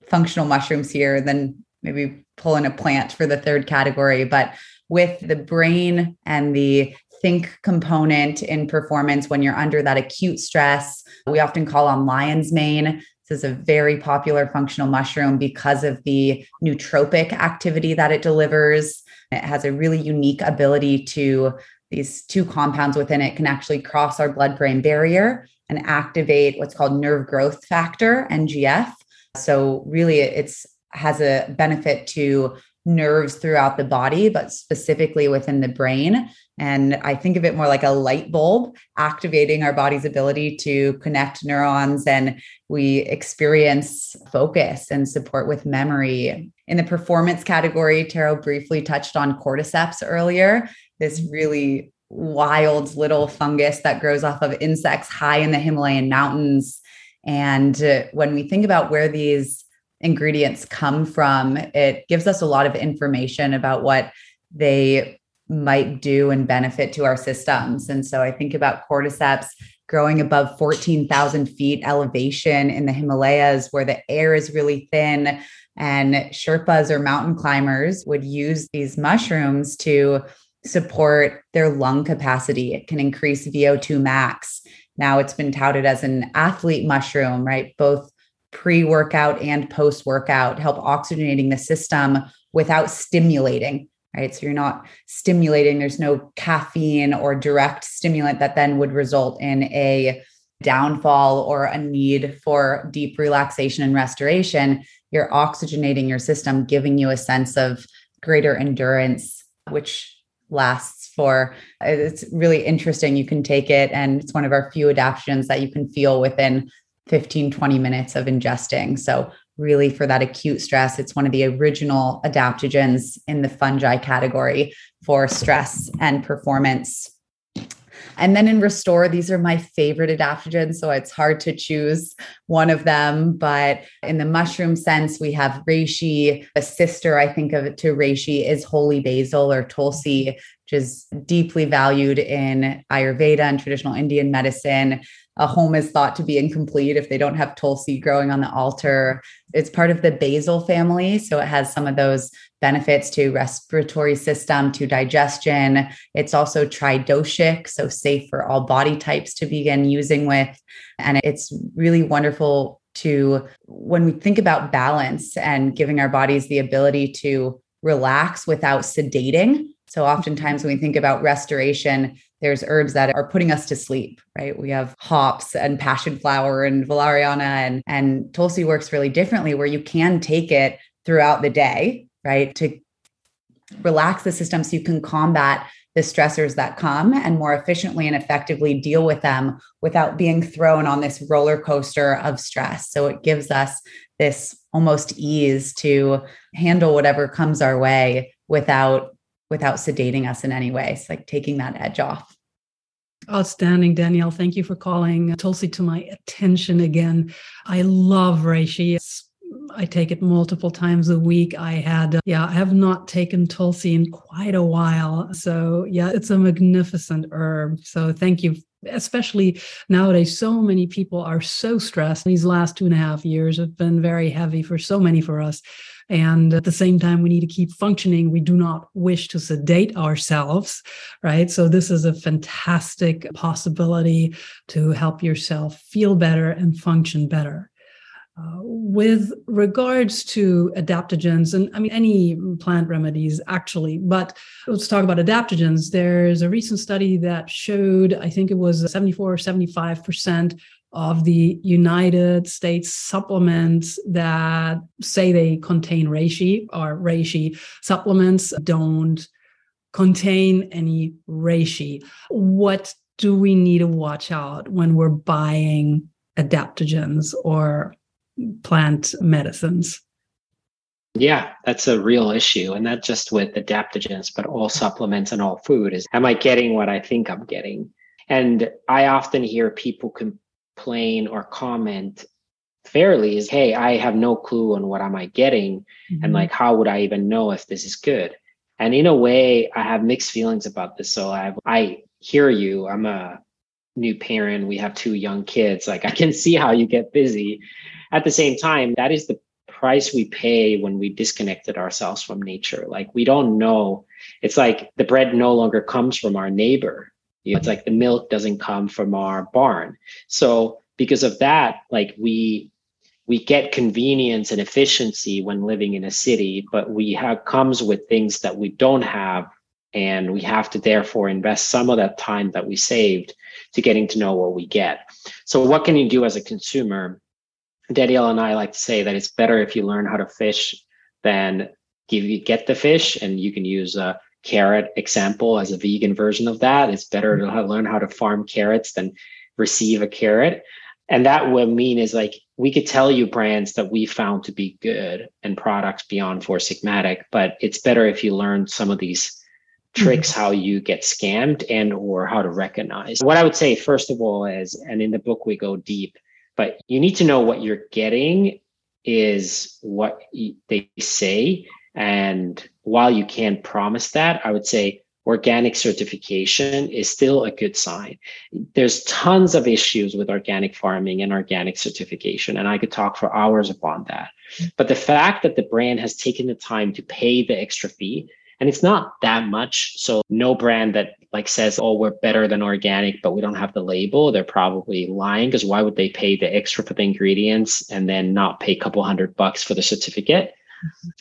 functional mushrooms here, then maybe pull in a plant for the third category. But with the brain and the think component in performance when you're under that acute stress, we often call on lion's mane. This is a very popular functional mushroom because of the nootropic activity that it delivers. It has a really unique ability to, these two compounds within it can actually cross our blood brain barrier and activate what's called nerve growth factor, NGF. So, really, it's has a benefit to nerves throughout the body, but specifically within the brain. And I think of it more like a light bulb activating our body's ability to connect neurons and we experience focus and support with memory. In the performance category, Tero briefly touched on cordyceps earlier, this really wild little fungus that grows off of insects high in the Himalayan mountains. And uh, when we think about where these ingredients come from, it gives us a lot of information about what they might do and benefit to our systems. And so I think about cordyceps growing above 14,000 feet elevation in the Himalayas, where the air is really thin. And Sherpas or mountain climbers would use these mushrooms to support their lung capacity. It can increase VO2 max. Now it's been touted as an athlete mushroom, right? Both pre workout and post workout, help oxygenating the system without stimulating, right? So you're not stimulating, there's no caffeine or direct stimulant that then would result in a downfall or a need for deep relaxation and restoration. You're oxygenating your system, giving you a sense of greater endurance, which lasts for it's really interesting you can take it and it's one of our few adaptogens that you can feel within 15, 20 minutes of ingesting. So, really, for that acute stress, it's one of the original adaptogens in the fungi category for stress and performance. And then in Restore, these are my favorite adaptogens. So it's hard to choose one of them. But in the mushroom sense, we have reishi. A sister, I think of it to reishi, is holy basil or tulsi, which is deeply valued in Ayurveda and traditional Indian medicine a home is thought to be incomplete if they don't have tulsi growing on the altar. It's part of the basil family. So it has some of those benefits to respiratory system, to digestion. It's also tridoshic, so safe for all body types to begin using with. And it's really wonderful to, when we think about balance and giving our bodies the ability to relax without sedating. So oftentimes when we think about restoration, there's herbs that are putting us to sleep, right? We have hops and passion flower and valeriana and and Tulsi works really differently where you can take it throughout the day, right? To relax the system so you can combat the stressors that come and more efficiently and effectively deal with them without being thrown on this roller coaster of stress. So it gives us this almost ease to handle whatever comes our way without without sedating us in any way. It's like taking that edge off. Outstanding, Danielle. Thank you for calling Tulsi to my attention again. I love reishi. I take it multiple times a week. I had, yeah, I have not taken Tulsi in quite a while. So, yeah, it's a magnificent herb. So, thank you especially nowadays so many people are so stressed these last two and a half years have been very heavy for so many for us and at the same time we need to keep functioning. We do not wish to sedate ourselves right? So this is a fantastic possibility to help yourself feel better and function better. Uh, with regards to adaptogens, and I mean, any plant remedies actually, but let's talk about adaptogens. There's a recent study that showed, I think it was 74 or 75% of the United States supplements that say they contain reishi or reishi supplements don't contain any reishi. What do we need to watch out when we're buying adaptogens or plant medicines. Yeah, that's a real issue. And not just with adaptogens, but all supplements and all food is am I getting what I think I'm getting? And I often hear people complain or comment fairly is, hey, I have no clue on what am I getting. Mm-hmm. And like, how would I even know if this is good? And in a way, I have mixed feelings about this. So I I hear you. I'm a new parent. We have two young kids. Like I can see how you get busy at the same time, that is the price we pay when we disconnected ourselves from nature. Like we don't know. It's like the bread no longer comes from our neighbor. You know, it's like the milk doesn't come from our barn. So because of that, like we we get convenience and efficiency when living in a city, but we have comes with things that we don't have. And we have to therefore invest some of that time that we saved to getting to know what we get. So what can you do as a consumer? Danielle and I like to say that it's better if you learn how to fish than give you get the fish, and you can use a carrot example as a vegan version of that. It's better to learn how to farm carrots than receive a carrot. And that would mean is like we could tell you brands that we found to be good and products beyond Four Sigmatic, but it's better if you learn some of these tricks mm-hmm. how you get scammed and or how to recognize. What I would say first of all is, and in the book we go deep, but you need to know what you're getting is what they say. And while you can't promise that, I would say organic certification is still a good sign. There's tons of issues with organic farming and organic certification, and I could talk for hours upon that. But the fact that the brand has taken the time to pay the extra fee and it's not that much so no brand that like says oh we're better than organic but we don't have the label they're probably lying because why would they pay the extra for the ingredients and then not pay a couple hundred bucks for the certificate.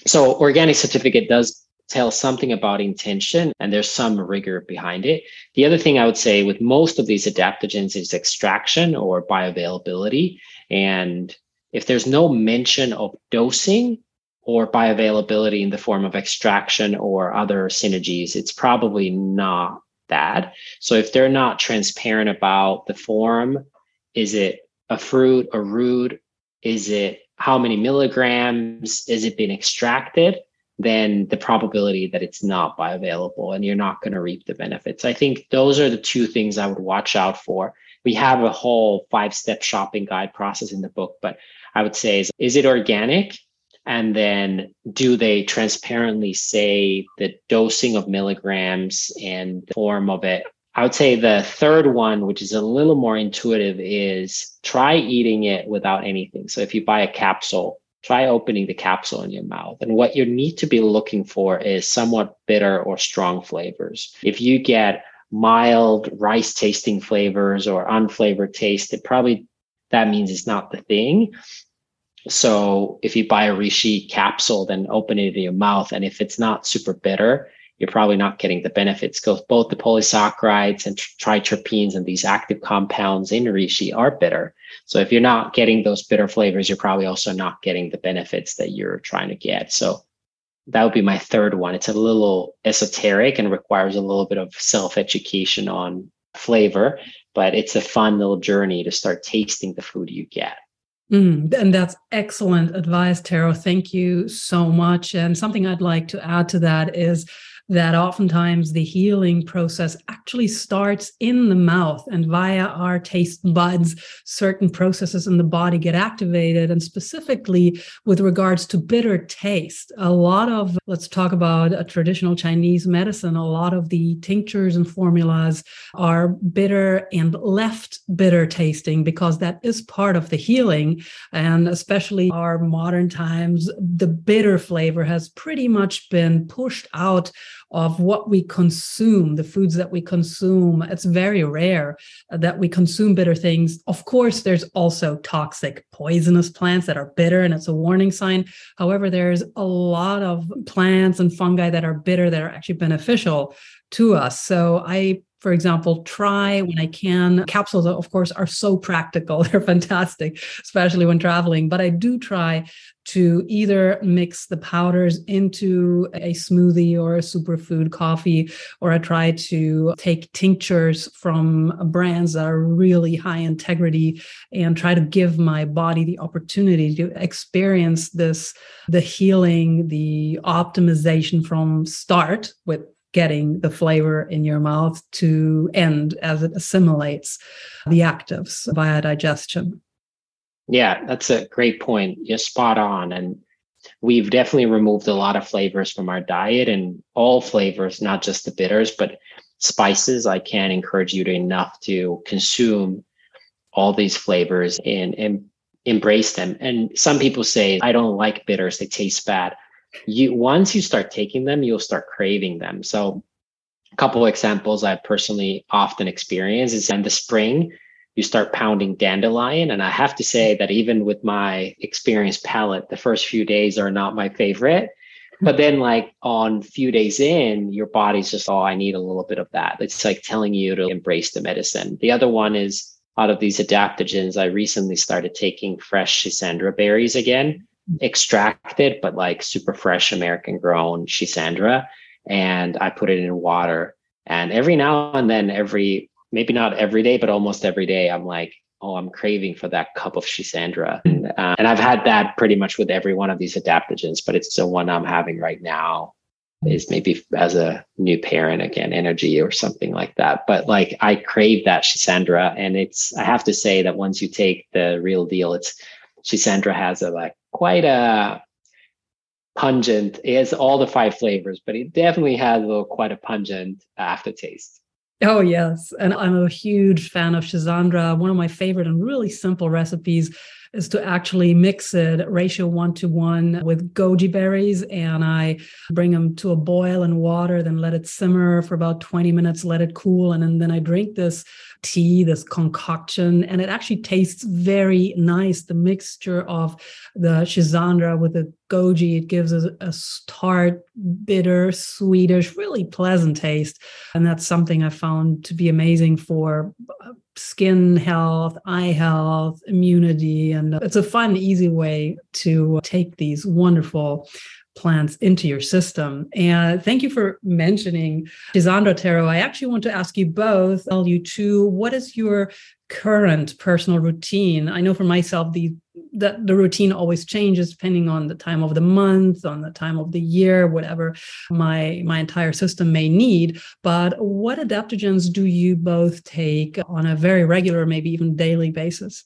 So organic certificate does tell something about intention and there's some rigor behind it the other thing i would say with most of these adaptogens is extraction or bioavailability and if there's no mention of dosing or bioavailability in the form of extraction or other synergies, it's probably not that. So if they're not transparent about the form, is it a fruit, a root? Is it how many milligrams? Is it being extracted? Then the probability that it's not bioavailable and you're not going to reap the benefits. I think those are the two things I would watch out for. We have a whole five step shopping guide process in the book, but I would say is, is it organic? And then do they transparently say the dosing of milligrams and the form of it? I would say the third one, which is a little more intuitive, is try eating it without anything. So if you buy a capsule, try opening the capsule in your mouth. And what you need to be looking for is somewhat bitter or strong flavors. If you get mild rice tasting flavors or unflavored taste, it probably that means it's not the thing. So if you buy a reishi capsule, then open it in your mouth. And if it's not super bitter, you're probably not getting the benefits because both the polysaccharides and triterpenes and these active compounds in reishi are bitter. So if you're not getting those bitter flavors, you're probably also not getting the benefits that you're trying to get. So that would be my third one. It's a little esoteric and requires a little bit of self education on flavor, but it's a fun little journey to start tasting the food you get. Mm, and that's excellent advice, Tero. Thank you so much. And something I'd like to add to that is that oftentimes the healing process actually starts in the mouth and via our taste buds certain processes in the body get activated and specifically with regards to bitter taste. A lot of let's talk about a traditional chinese medicine a lot of the tinctures and formulas are bitter and left bitter tasting because that is part of the healing. And especially our modern times the bitter flavor has pretty much been pushed out of what we consume, the foods that we consume. It's very rare that we consume bitter things. Of course, there's also toxic, poisonous plants that are bitter, and it's a warning sign. However, there's a lot of plants and fungi that are bitter that are actually beneficial to us. So I for example, try when I can. Capsules, of course, are so practical. They're fantastic, especially when traveling. But I do try to either mix the powders into a smoothie or a superfood coffee, or I try to take tinctures from brands that are really high integrity and try to give my body the opportunity to experience this the healing, the optimization from start with getting the flavor in your mouth to end as it assimilates the actives via digestion. Yeah, that's a great point. You're spot on. And we've definitely removed a lot of flavors from our diet and all flavors, not just the bitters, but spices. I can't encourage you to enough to consume all these flavors and, and embrace them. And some people say, I don't like bitters, they taste bad you once you start taking them you'll start craving them. So a couple examples i personally often experience is in the spring you start pounding dandelion. And i have to say that even with my experienced palate the first few days are not my favorite. But then like on few days in your body's just oh i need a little bit of that. It's like telling you to embrace the medicine. The other one is out of these adaptogens i recently started taking fresh schisandra berries again extracted, but like super fresh American grown Schisandra. And I put it in water. And every now and then, every, maybe not every day, but almost every day, I'm like, oh, I'm craving for that cup of Schisandra. And, uh, and I've had that pretty much with every one of these adaptogens, but it's the one I'm having right now is maybe as a new parent again energy or something like that but like i crave that Schisandra and it's i have to say that once you take the real deal it's Schisandra has a like quite a pungent. It has all the five flavors, but it definitely has a little, quite a pungent aftertaste. Oh, yes. And I'm a huge fan of Schisandra. One of my favorite and really simple recipes is to actually mix it ratio one to one with goji berries. And I bring them to a boil in water, then let it simmer for about 20 minutes, let it cool. And then, I drink this tea, this concoction, and it actually tastes very nice. The mixture of the Schisandra with the goji, it gives us a tart, bitter, sweetish, really pleasant taste. And that's something I found to be amazing for uh, skin health, eye health, immunity. And it's a fun, easy way to take these wonderful plants into your system. And thank you for mentioning Schisandra Tero. I actually want to ask you both, tell you two, what is your current personal routine? I know for myself, the that the routine always changes depending on the time of the month, on the time of the year, whatever my my entire system may need. But what adaptogens do you both take on a very regular, maybe even daily basis?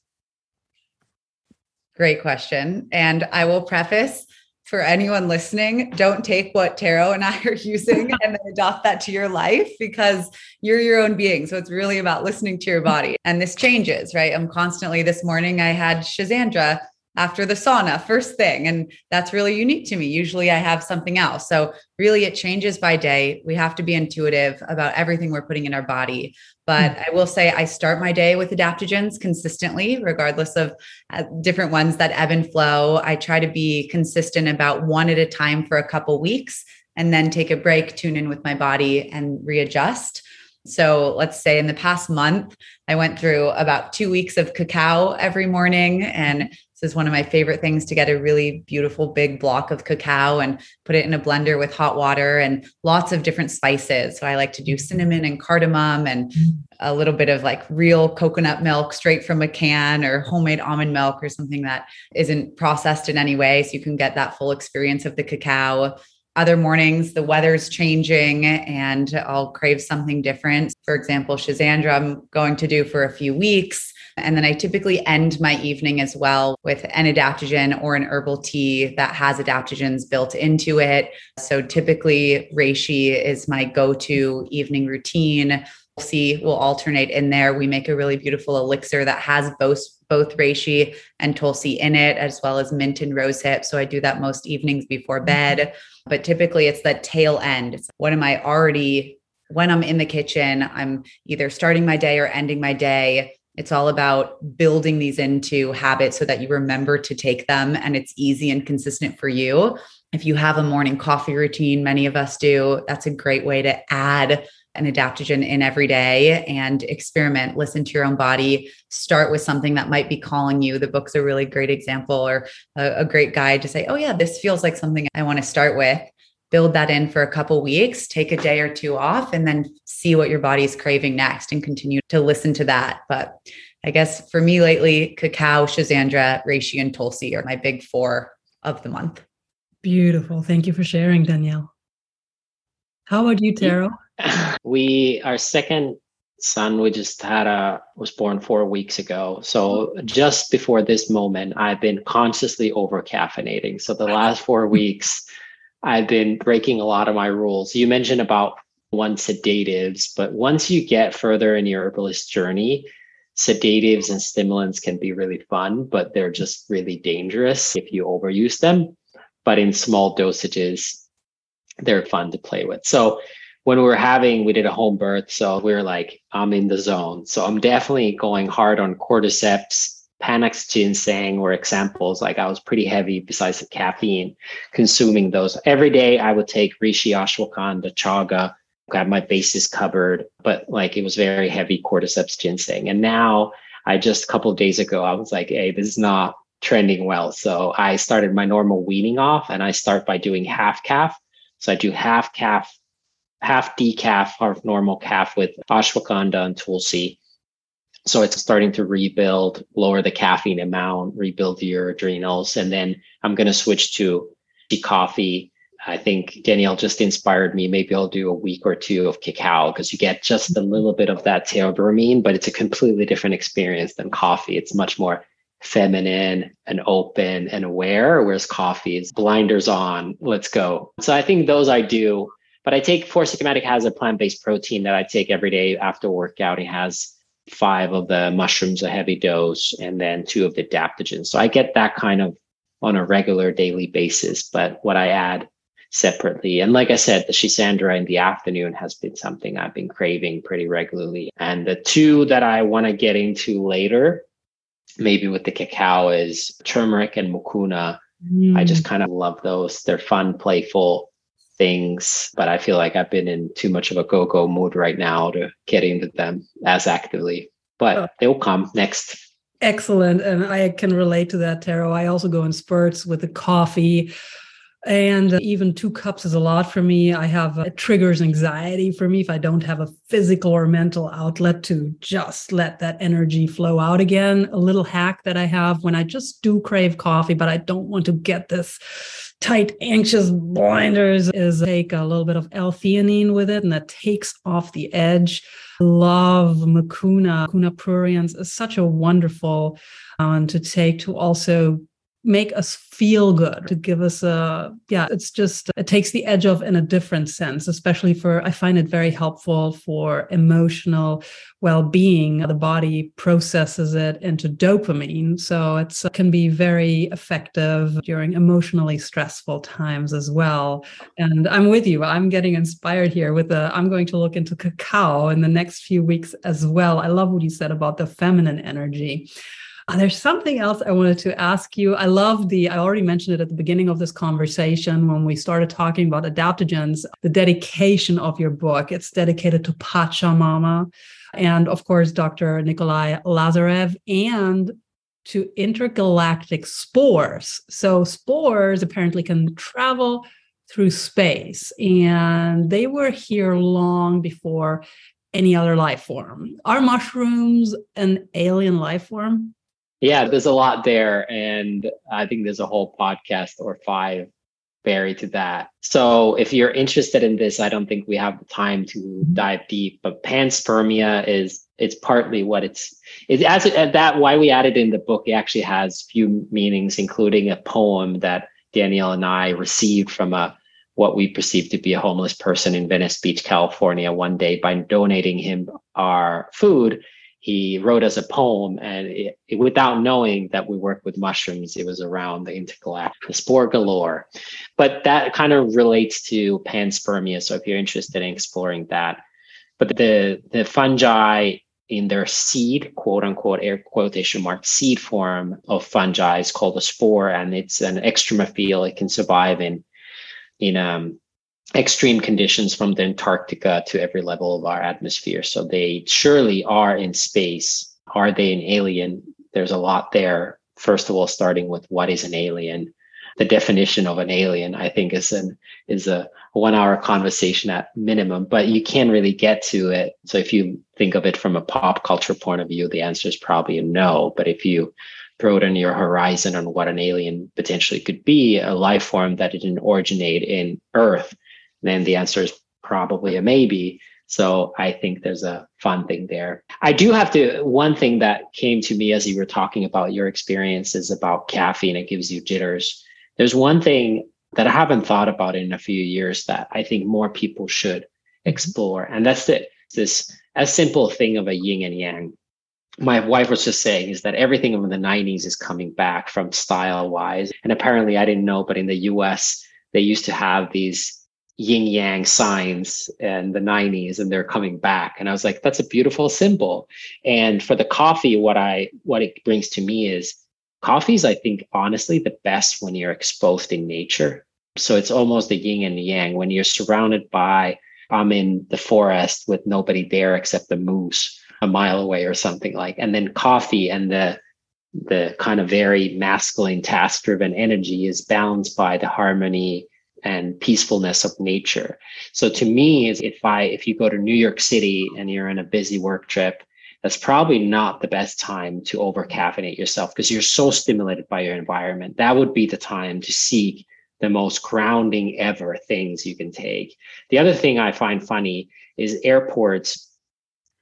Great question. And I will preface for anyone listening, don't take what Tero and I are using and then adopt that to your life because you're your own being. So it's really about listening to your body. And this changes, right? I'm constantly this morning I had Schisandra after the sauna first thing and that's really unique to me. Usually i have something else. So really it changes by day. We have to be intuitive about everything we're putting in our body. But mm-hmm. i will say i start my day with adaptogens consistently regardless of uh, different ones that ebb and flow. I try to be consistent about one at a time for a couple weeks and then take a break tune in with my body and readjust. So let's say in the past month, I went through about two weeks of cacao every morning. And this is one of my favorite things to get a really beautiful big block of cacao and put it in a blender with hot water and lots of different spices. So I like to do mm-hmm. cinnamon and cardamom and mm-hmm. a little bit of like real coconut milk straight from a can or homemade almond milk or something that isn't processed in any way. So you can get that full experience of the cacao other mornings the weather's changing and I'll crave something different. For example, Schisandra, I'm going to do for a few weeks. And then I typically end my evening as well with an adaptogen or an herbal tea that has adaptogens built into it. So typically, reishi is my go to evening routine. See, we'll alternate in there. We make a really beautiful elixir that has both both reishi and tulsi in it, as well as mint and rosehip. So I do that most evenings before mm-hmm. bed. But typically, it's that tail end. It's what am I already when I'm in the kitchen? I'm either starting my day or ending my day. It's all about building these into habits so that you remember to take them and it's easy and consistent for you. If you have a morning coffee routine, many of us do, that's a great way to add an adaptogen in every day and experiment, listen to your own body, start with something that might be calling you. The book's a really great example or a, a great guide to say, oh, yeah, this feels like something I want to start with. Build that in for a couple weeks, take a day or two off, and then see what your body's craving next and continue to listen to that. But I guess for me lately, cacao, Schisandra, reishi, and tulsi are my big four of the month. Beautiful. Thank you for sharing, Danielle. How about you, Tero? we our second son we just had a was born four weeks ago so just before this moment i've been consciously over caffeinating so the last four weeks i've been breaking a lot of my rules you mentioned about one sedatives but once you get further in your herbalist journey sedatives and stimulants can be really fun but they're just really dangerous if you overuse them but in small dosages they're fun to play with so when we were having, we did a home birth. So we were like, I'm in the zone. So I'm definitely going hard on cordyceps. Panax ginseng were examples. Like I was pretty heavy besides the caffeine, consuming those every day. I would take reishi, ashwagandha, chaga, got my bases covered, but like it was very heavy cordyceps ginseng. And now I just a couple of days ago, I was like, hey, this is not trending well. So I started my normal weaning off and I start by doing half calf. So I do half calf half decaf, half normal calf with ashwagandha and tulsi. So it's starting to rebuild, lower the caffeine amount, rebuild your adrenals. And then I'm going to switch to coffee. I think Danielle just inspired me. Maybe I'll do a week or two of cacao because you get just a little bit of that theobromine, but it's a completely different experience than coffee. It's much more feminine and open and aware, whereas coffee is blinders on, let's go. So I think those I do but I take Four Sigmatic has a plant-based protein that I take every day after workout. It has five of the mushrooms, a heavy dose, and then two of the adaptogens. So I get that kind of on a regular daily basis. But what I add separately, and like I said, the Schisandra in the afternoon has been something I've been craving pretty regularly. And the two that I want to get into later, maybe with the cacao, is turmeric and mucuna. Mm. I just kind of love those. They're fun, playful things, but I feel like I've been in too much of a go go mood right now to get into them as actively. But oh. they'll come next. Excellent. And I can relate to that, Tero. I also go in spurts with the coffee. And even two cups is a lot for me. I have uh, triggers anxiety for me if I don't have a physical or mental outlet to just let that energy flow out again. A little hack that I have when I just do crave coffee, but I don't want to get this tight, anxious blinders is take a little bit of L-theanine with it, and that takes off the edge. Love Mucuna. Mucuna pruriens is such a wonderful one to take to also make us feel good to give us a yeah it's just it takes the edge off in a different sense especially for i find it very helpful for emotional well-being. The body processes it into dopamine so it uh, can be very effective during emotionally stressful times as well. And i'm with you i'm getting inspired here with the i'm going to look into cacao in the next few weeks as well. I love what you said about the feminine energy There's something else I wanted to ask you. I love the, I already mentioned it at the beginning of this conversation when we started talking about adaptogens, the dedication of your book. It's dedicated to Pachamama and, of course, Dr. Nikolai Lazarev and to intergalactic spores. So, spores apparently can travel through space, and they were here long before any other life form. Are mushrooms an alien life form? Yeah, there's a lot there. And I think there's a whole podcast or five buried to that. So if you're interested in this, I don't think we have the time to dive deep, but panspermia is it's partly what it's it as it, that why we added in the book it actually has few meanings including a poem that Danielle and I received from a what we perceived to be a homeless person in Venice Beach, California one day by donating him our food he wrote us a poem and it, it, without knowing that we work with mushrooms it was around the intergalactic spore galore but that kind of relates to panspermia so if you're interested in exploring that. But the the fungi in their seed quote unquote air quotation mark seed form of fungi is called a spore and it's an extremophile it can survive in in um extreme conditions from the Antarctica to every level of our atmosphere. So they surely are in space. Are they an alien? There's a lot there. First of all, starting with what is an alien? The definition of an alien, I think, is an is a one hour conversation at minimum, but you can't really get to it. So if you think of it from a pop culture point of view, the answer is probably a no. But if you throw it broaden your horizon on what an alien potentially could be, a life form that didn't originate in Earth, then the answer is probably a maybe. So I think there's a fun thing there. I do have to, one thing that came to me as you were talking about your experiences about caffeine, it gives you jitters. There's one thing that I haven't thought about in a few years that I think more people should explore. And that's the, this a simple thing of a yin and yang. My wife was just saying is that everything from the 90s is coming back from style wise. And apparently I didn't know, but in the US, they used to have these yin yang signs and the 90s and they're coming back. And i was like that's a beautiful symbol. And for the coffee what i what it brings to me is coffee is i think honestly the best when you're exposed in nature. So it's almost the yin and yang. When you're surrounded by i'm in the forest with nobody there except the moose a mile away or something like and then coffee and the the kind of very masculine task driven energy is balanced by the harmony and peacefulness of nature. So to me, if I if you go to New York City and you're in a busy work trip, that's probably not the best time to over caffeinate yourself because you're so stimulated by your environment. That would be the time to seek the most grounding ever things you can take. The other thing I find funny is airports,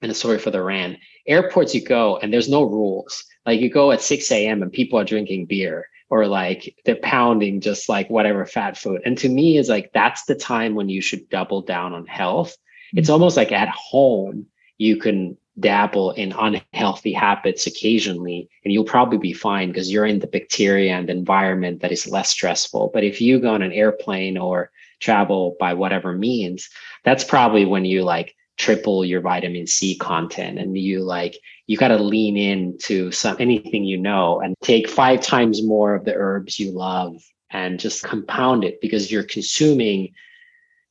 and sorry for the rant, airports you go and there's no rules. Like you go at 6 a.m. and people are drinking beer or like they're pounding just like whatever fat food. And to me, is like that's the time when you should double down on health. It's mm-hmm. almost like at home, you can dabble in unhealthy habits occasionally and you'll probably be fine because you're in the bacteria and environment that is less stressful. But if you go on an airplane or travel by whatever means, that's probably when you like triple your vitamin C content and you like you got to lean into some anything you know and take five times more of the herbs you love and just compound it because you're consuming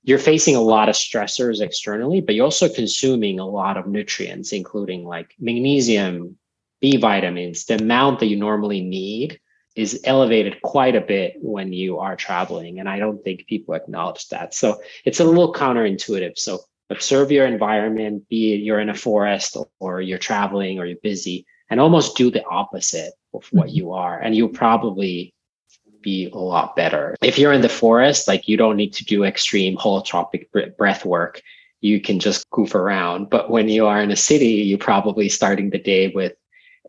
you're facing a lot of stressors externally but you're also consuming a lot of nutrients including like magnesium b vitamins. The amount that you normally need is elevated quite a bit when you are traveling and i don't think people acknowledge that. So it's a little counterintuitive. So observe your environment, be it you're in a forest or you're traveling or you're busy, and almost do the opposite of what mm-hmm. you are. And you'll probably be a lot better. If you're in the forest, like you don't need to do extreme holotropic breath work. You can just goof around. But when you are in a city, you're probably starting the day with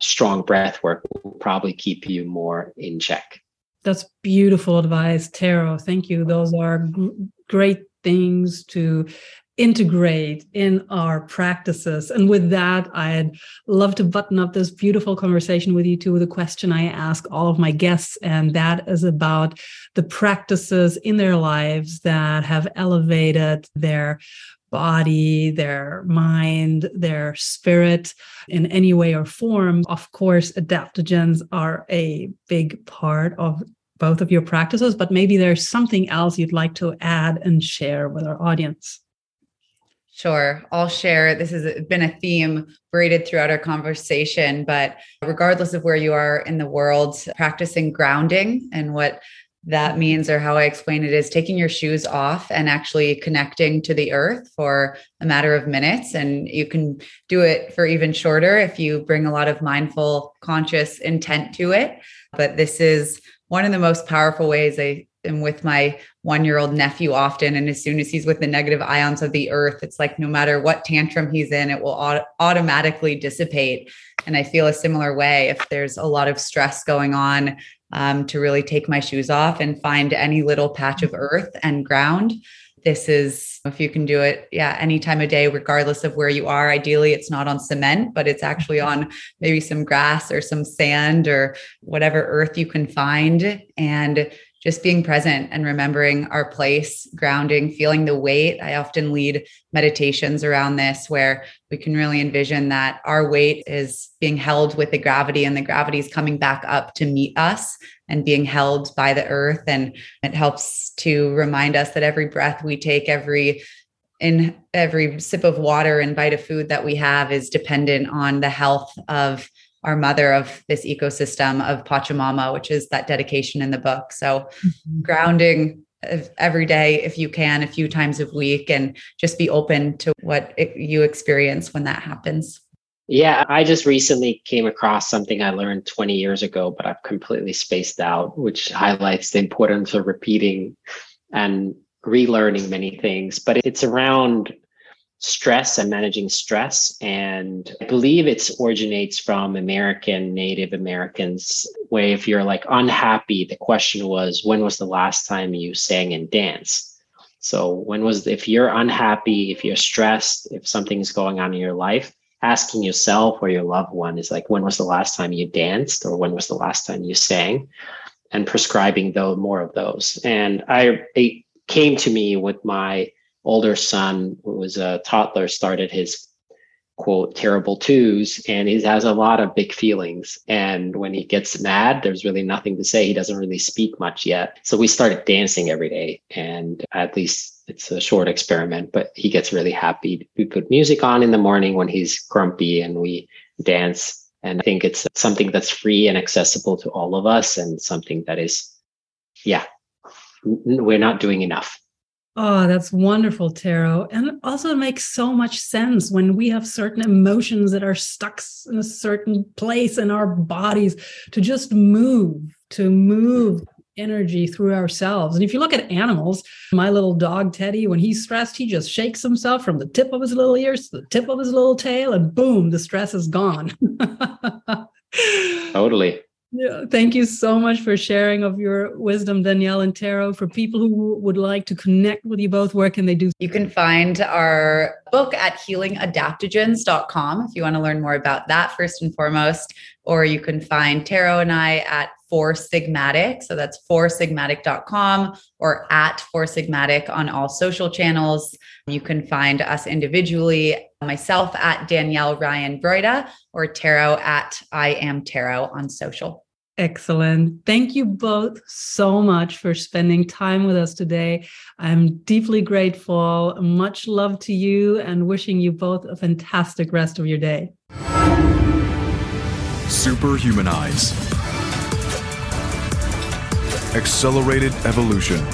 strong breath work will probably keep you more in check. That's beautiful advice, Tero. Thank you. Those are g- great things to integrate in our practices. And with that, I'd love to button up this beautiful conversation with you too with a question I ask all of my guests. And that is about the practices in their lives that have elevated their body, their mind, their spirit in any way or form. Of course, adaptogens are a big part of both of your practices, but maybe there's something else you'd like to add and share with our audience. Sure. I'll share. This has been a theme braided throughout our conversation, but regardless of where you are in the world, practicing grounding and what that means, or how I explain it, is taking your shoes off and actually connecting to the earth for a matter of minutes. And you can do it for even shorter if you bring a lot of mindful, conscious intent to it. But this is one of the most powerful ways I am with my one year old nephew often. And as soon as he's with the negative ions of the earth, it's like no matter what tantrum he's in, it will auto- automatically dissipate. And I feel a similar way if there's a lot of stress going on um, to really take my shoes off and find any little patch of earth and ground. This is, if you can do it, yeah, any time of day, regardless of where you are. Ideally, it's not on cement, but it's actually on maybe some grass or some sand or whatever earth you can find. And just being present and remembering our place, grounding, feeling the weight. I often lead meditations around this where we can really envision that our weight is being held with the gravity and the gravity is coming back up to meet us and being held by the earth. And it helps to remind us that every breath we take, every in every sip of water and bite of food that we have is dependent on the health of our mother of this ecosystem of Pachamama, which is that dedication in the book. So mm-hmm. grounding every day if you can, a few times a week, and just be open to what it, you experience when that happens. Yeah, I just recently came across something I learned 20 years ago, but I've completely spaced out, which highlights the importance of repeating and relearning many things. But it's around stress and managing stress. And I believe it originates from American, Native Americans, where if you're like unhappy, the question was, when was the last time you sang and danced? So when was, if you're unhappy, if you're stressed, if something's going on in your life, asking yourself or your loved one is like, when was the last time you danced or when was the last time you sang? And prescribing though more of those. And I, it came to me with my older son, who was a toddler, started his quote terrible twos and he has a lot of big feelings. And when he gets mad there's really nothing to say. He doesn't really speak much yet. So we started dancing every day and at least it's a short experiment but he gets really happy. We put music on in the morning when he's grumpy and we dance. And i think it's something that's free and accessible to all of us and something that is yeah we're not doing enough Oh, that's wonderful, Tero. And also makes so much sense when we have certain emotions that are stuck in a certain place in our bodies to just move, to move energy through ourselves. And if you look at animals, my little dog Teddy, when he's stressed, he just shakes himself from the tip of his little ears to the tip of his little tail, and boom, the stress is gone. totally. Yeah, thank you so much for sharing of your wisdom, Danielle and Tero. For people who would like to connect with you both, where can they do? You can find our book at healingadaptogens.com if you want to learn more about that first and foremost. Or you can find Tero and I at Four Sigmatic. So that's foursigmatic.com or at Four Sigmatic on all social channels. You can find us individually, myself at Danielle Ryan Broida or Tero at I am Tero on social. Excellent. Thank you both so much for spending time with us today. I'm deeply grateful. Much love to you and wishing you both a fantastic rest of your day. Superhumanize. Accelerated evolution.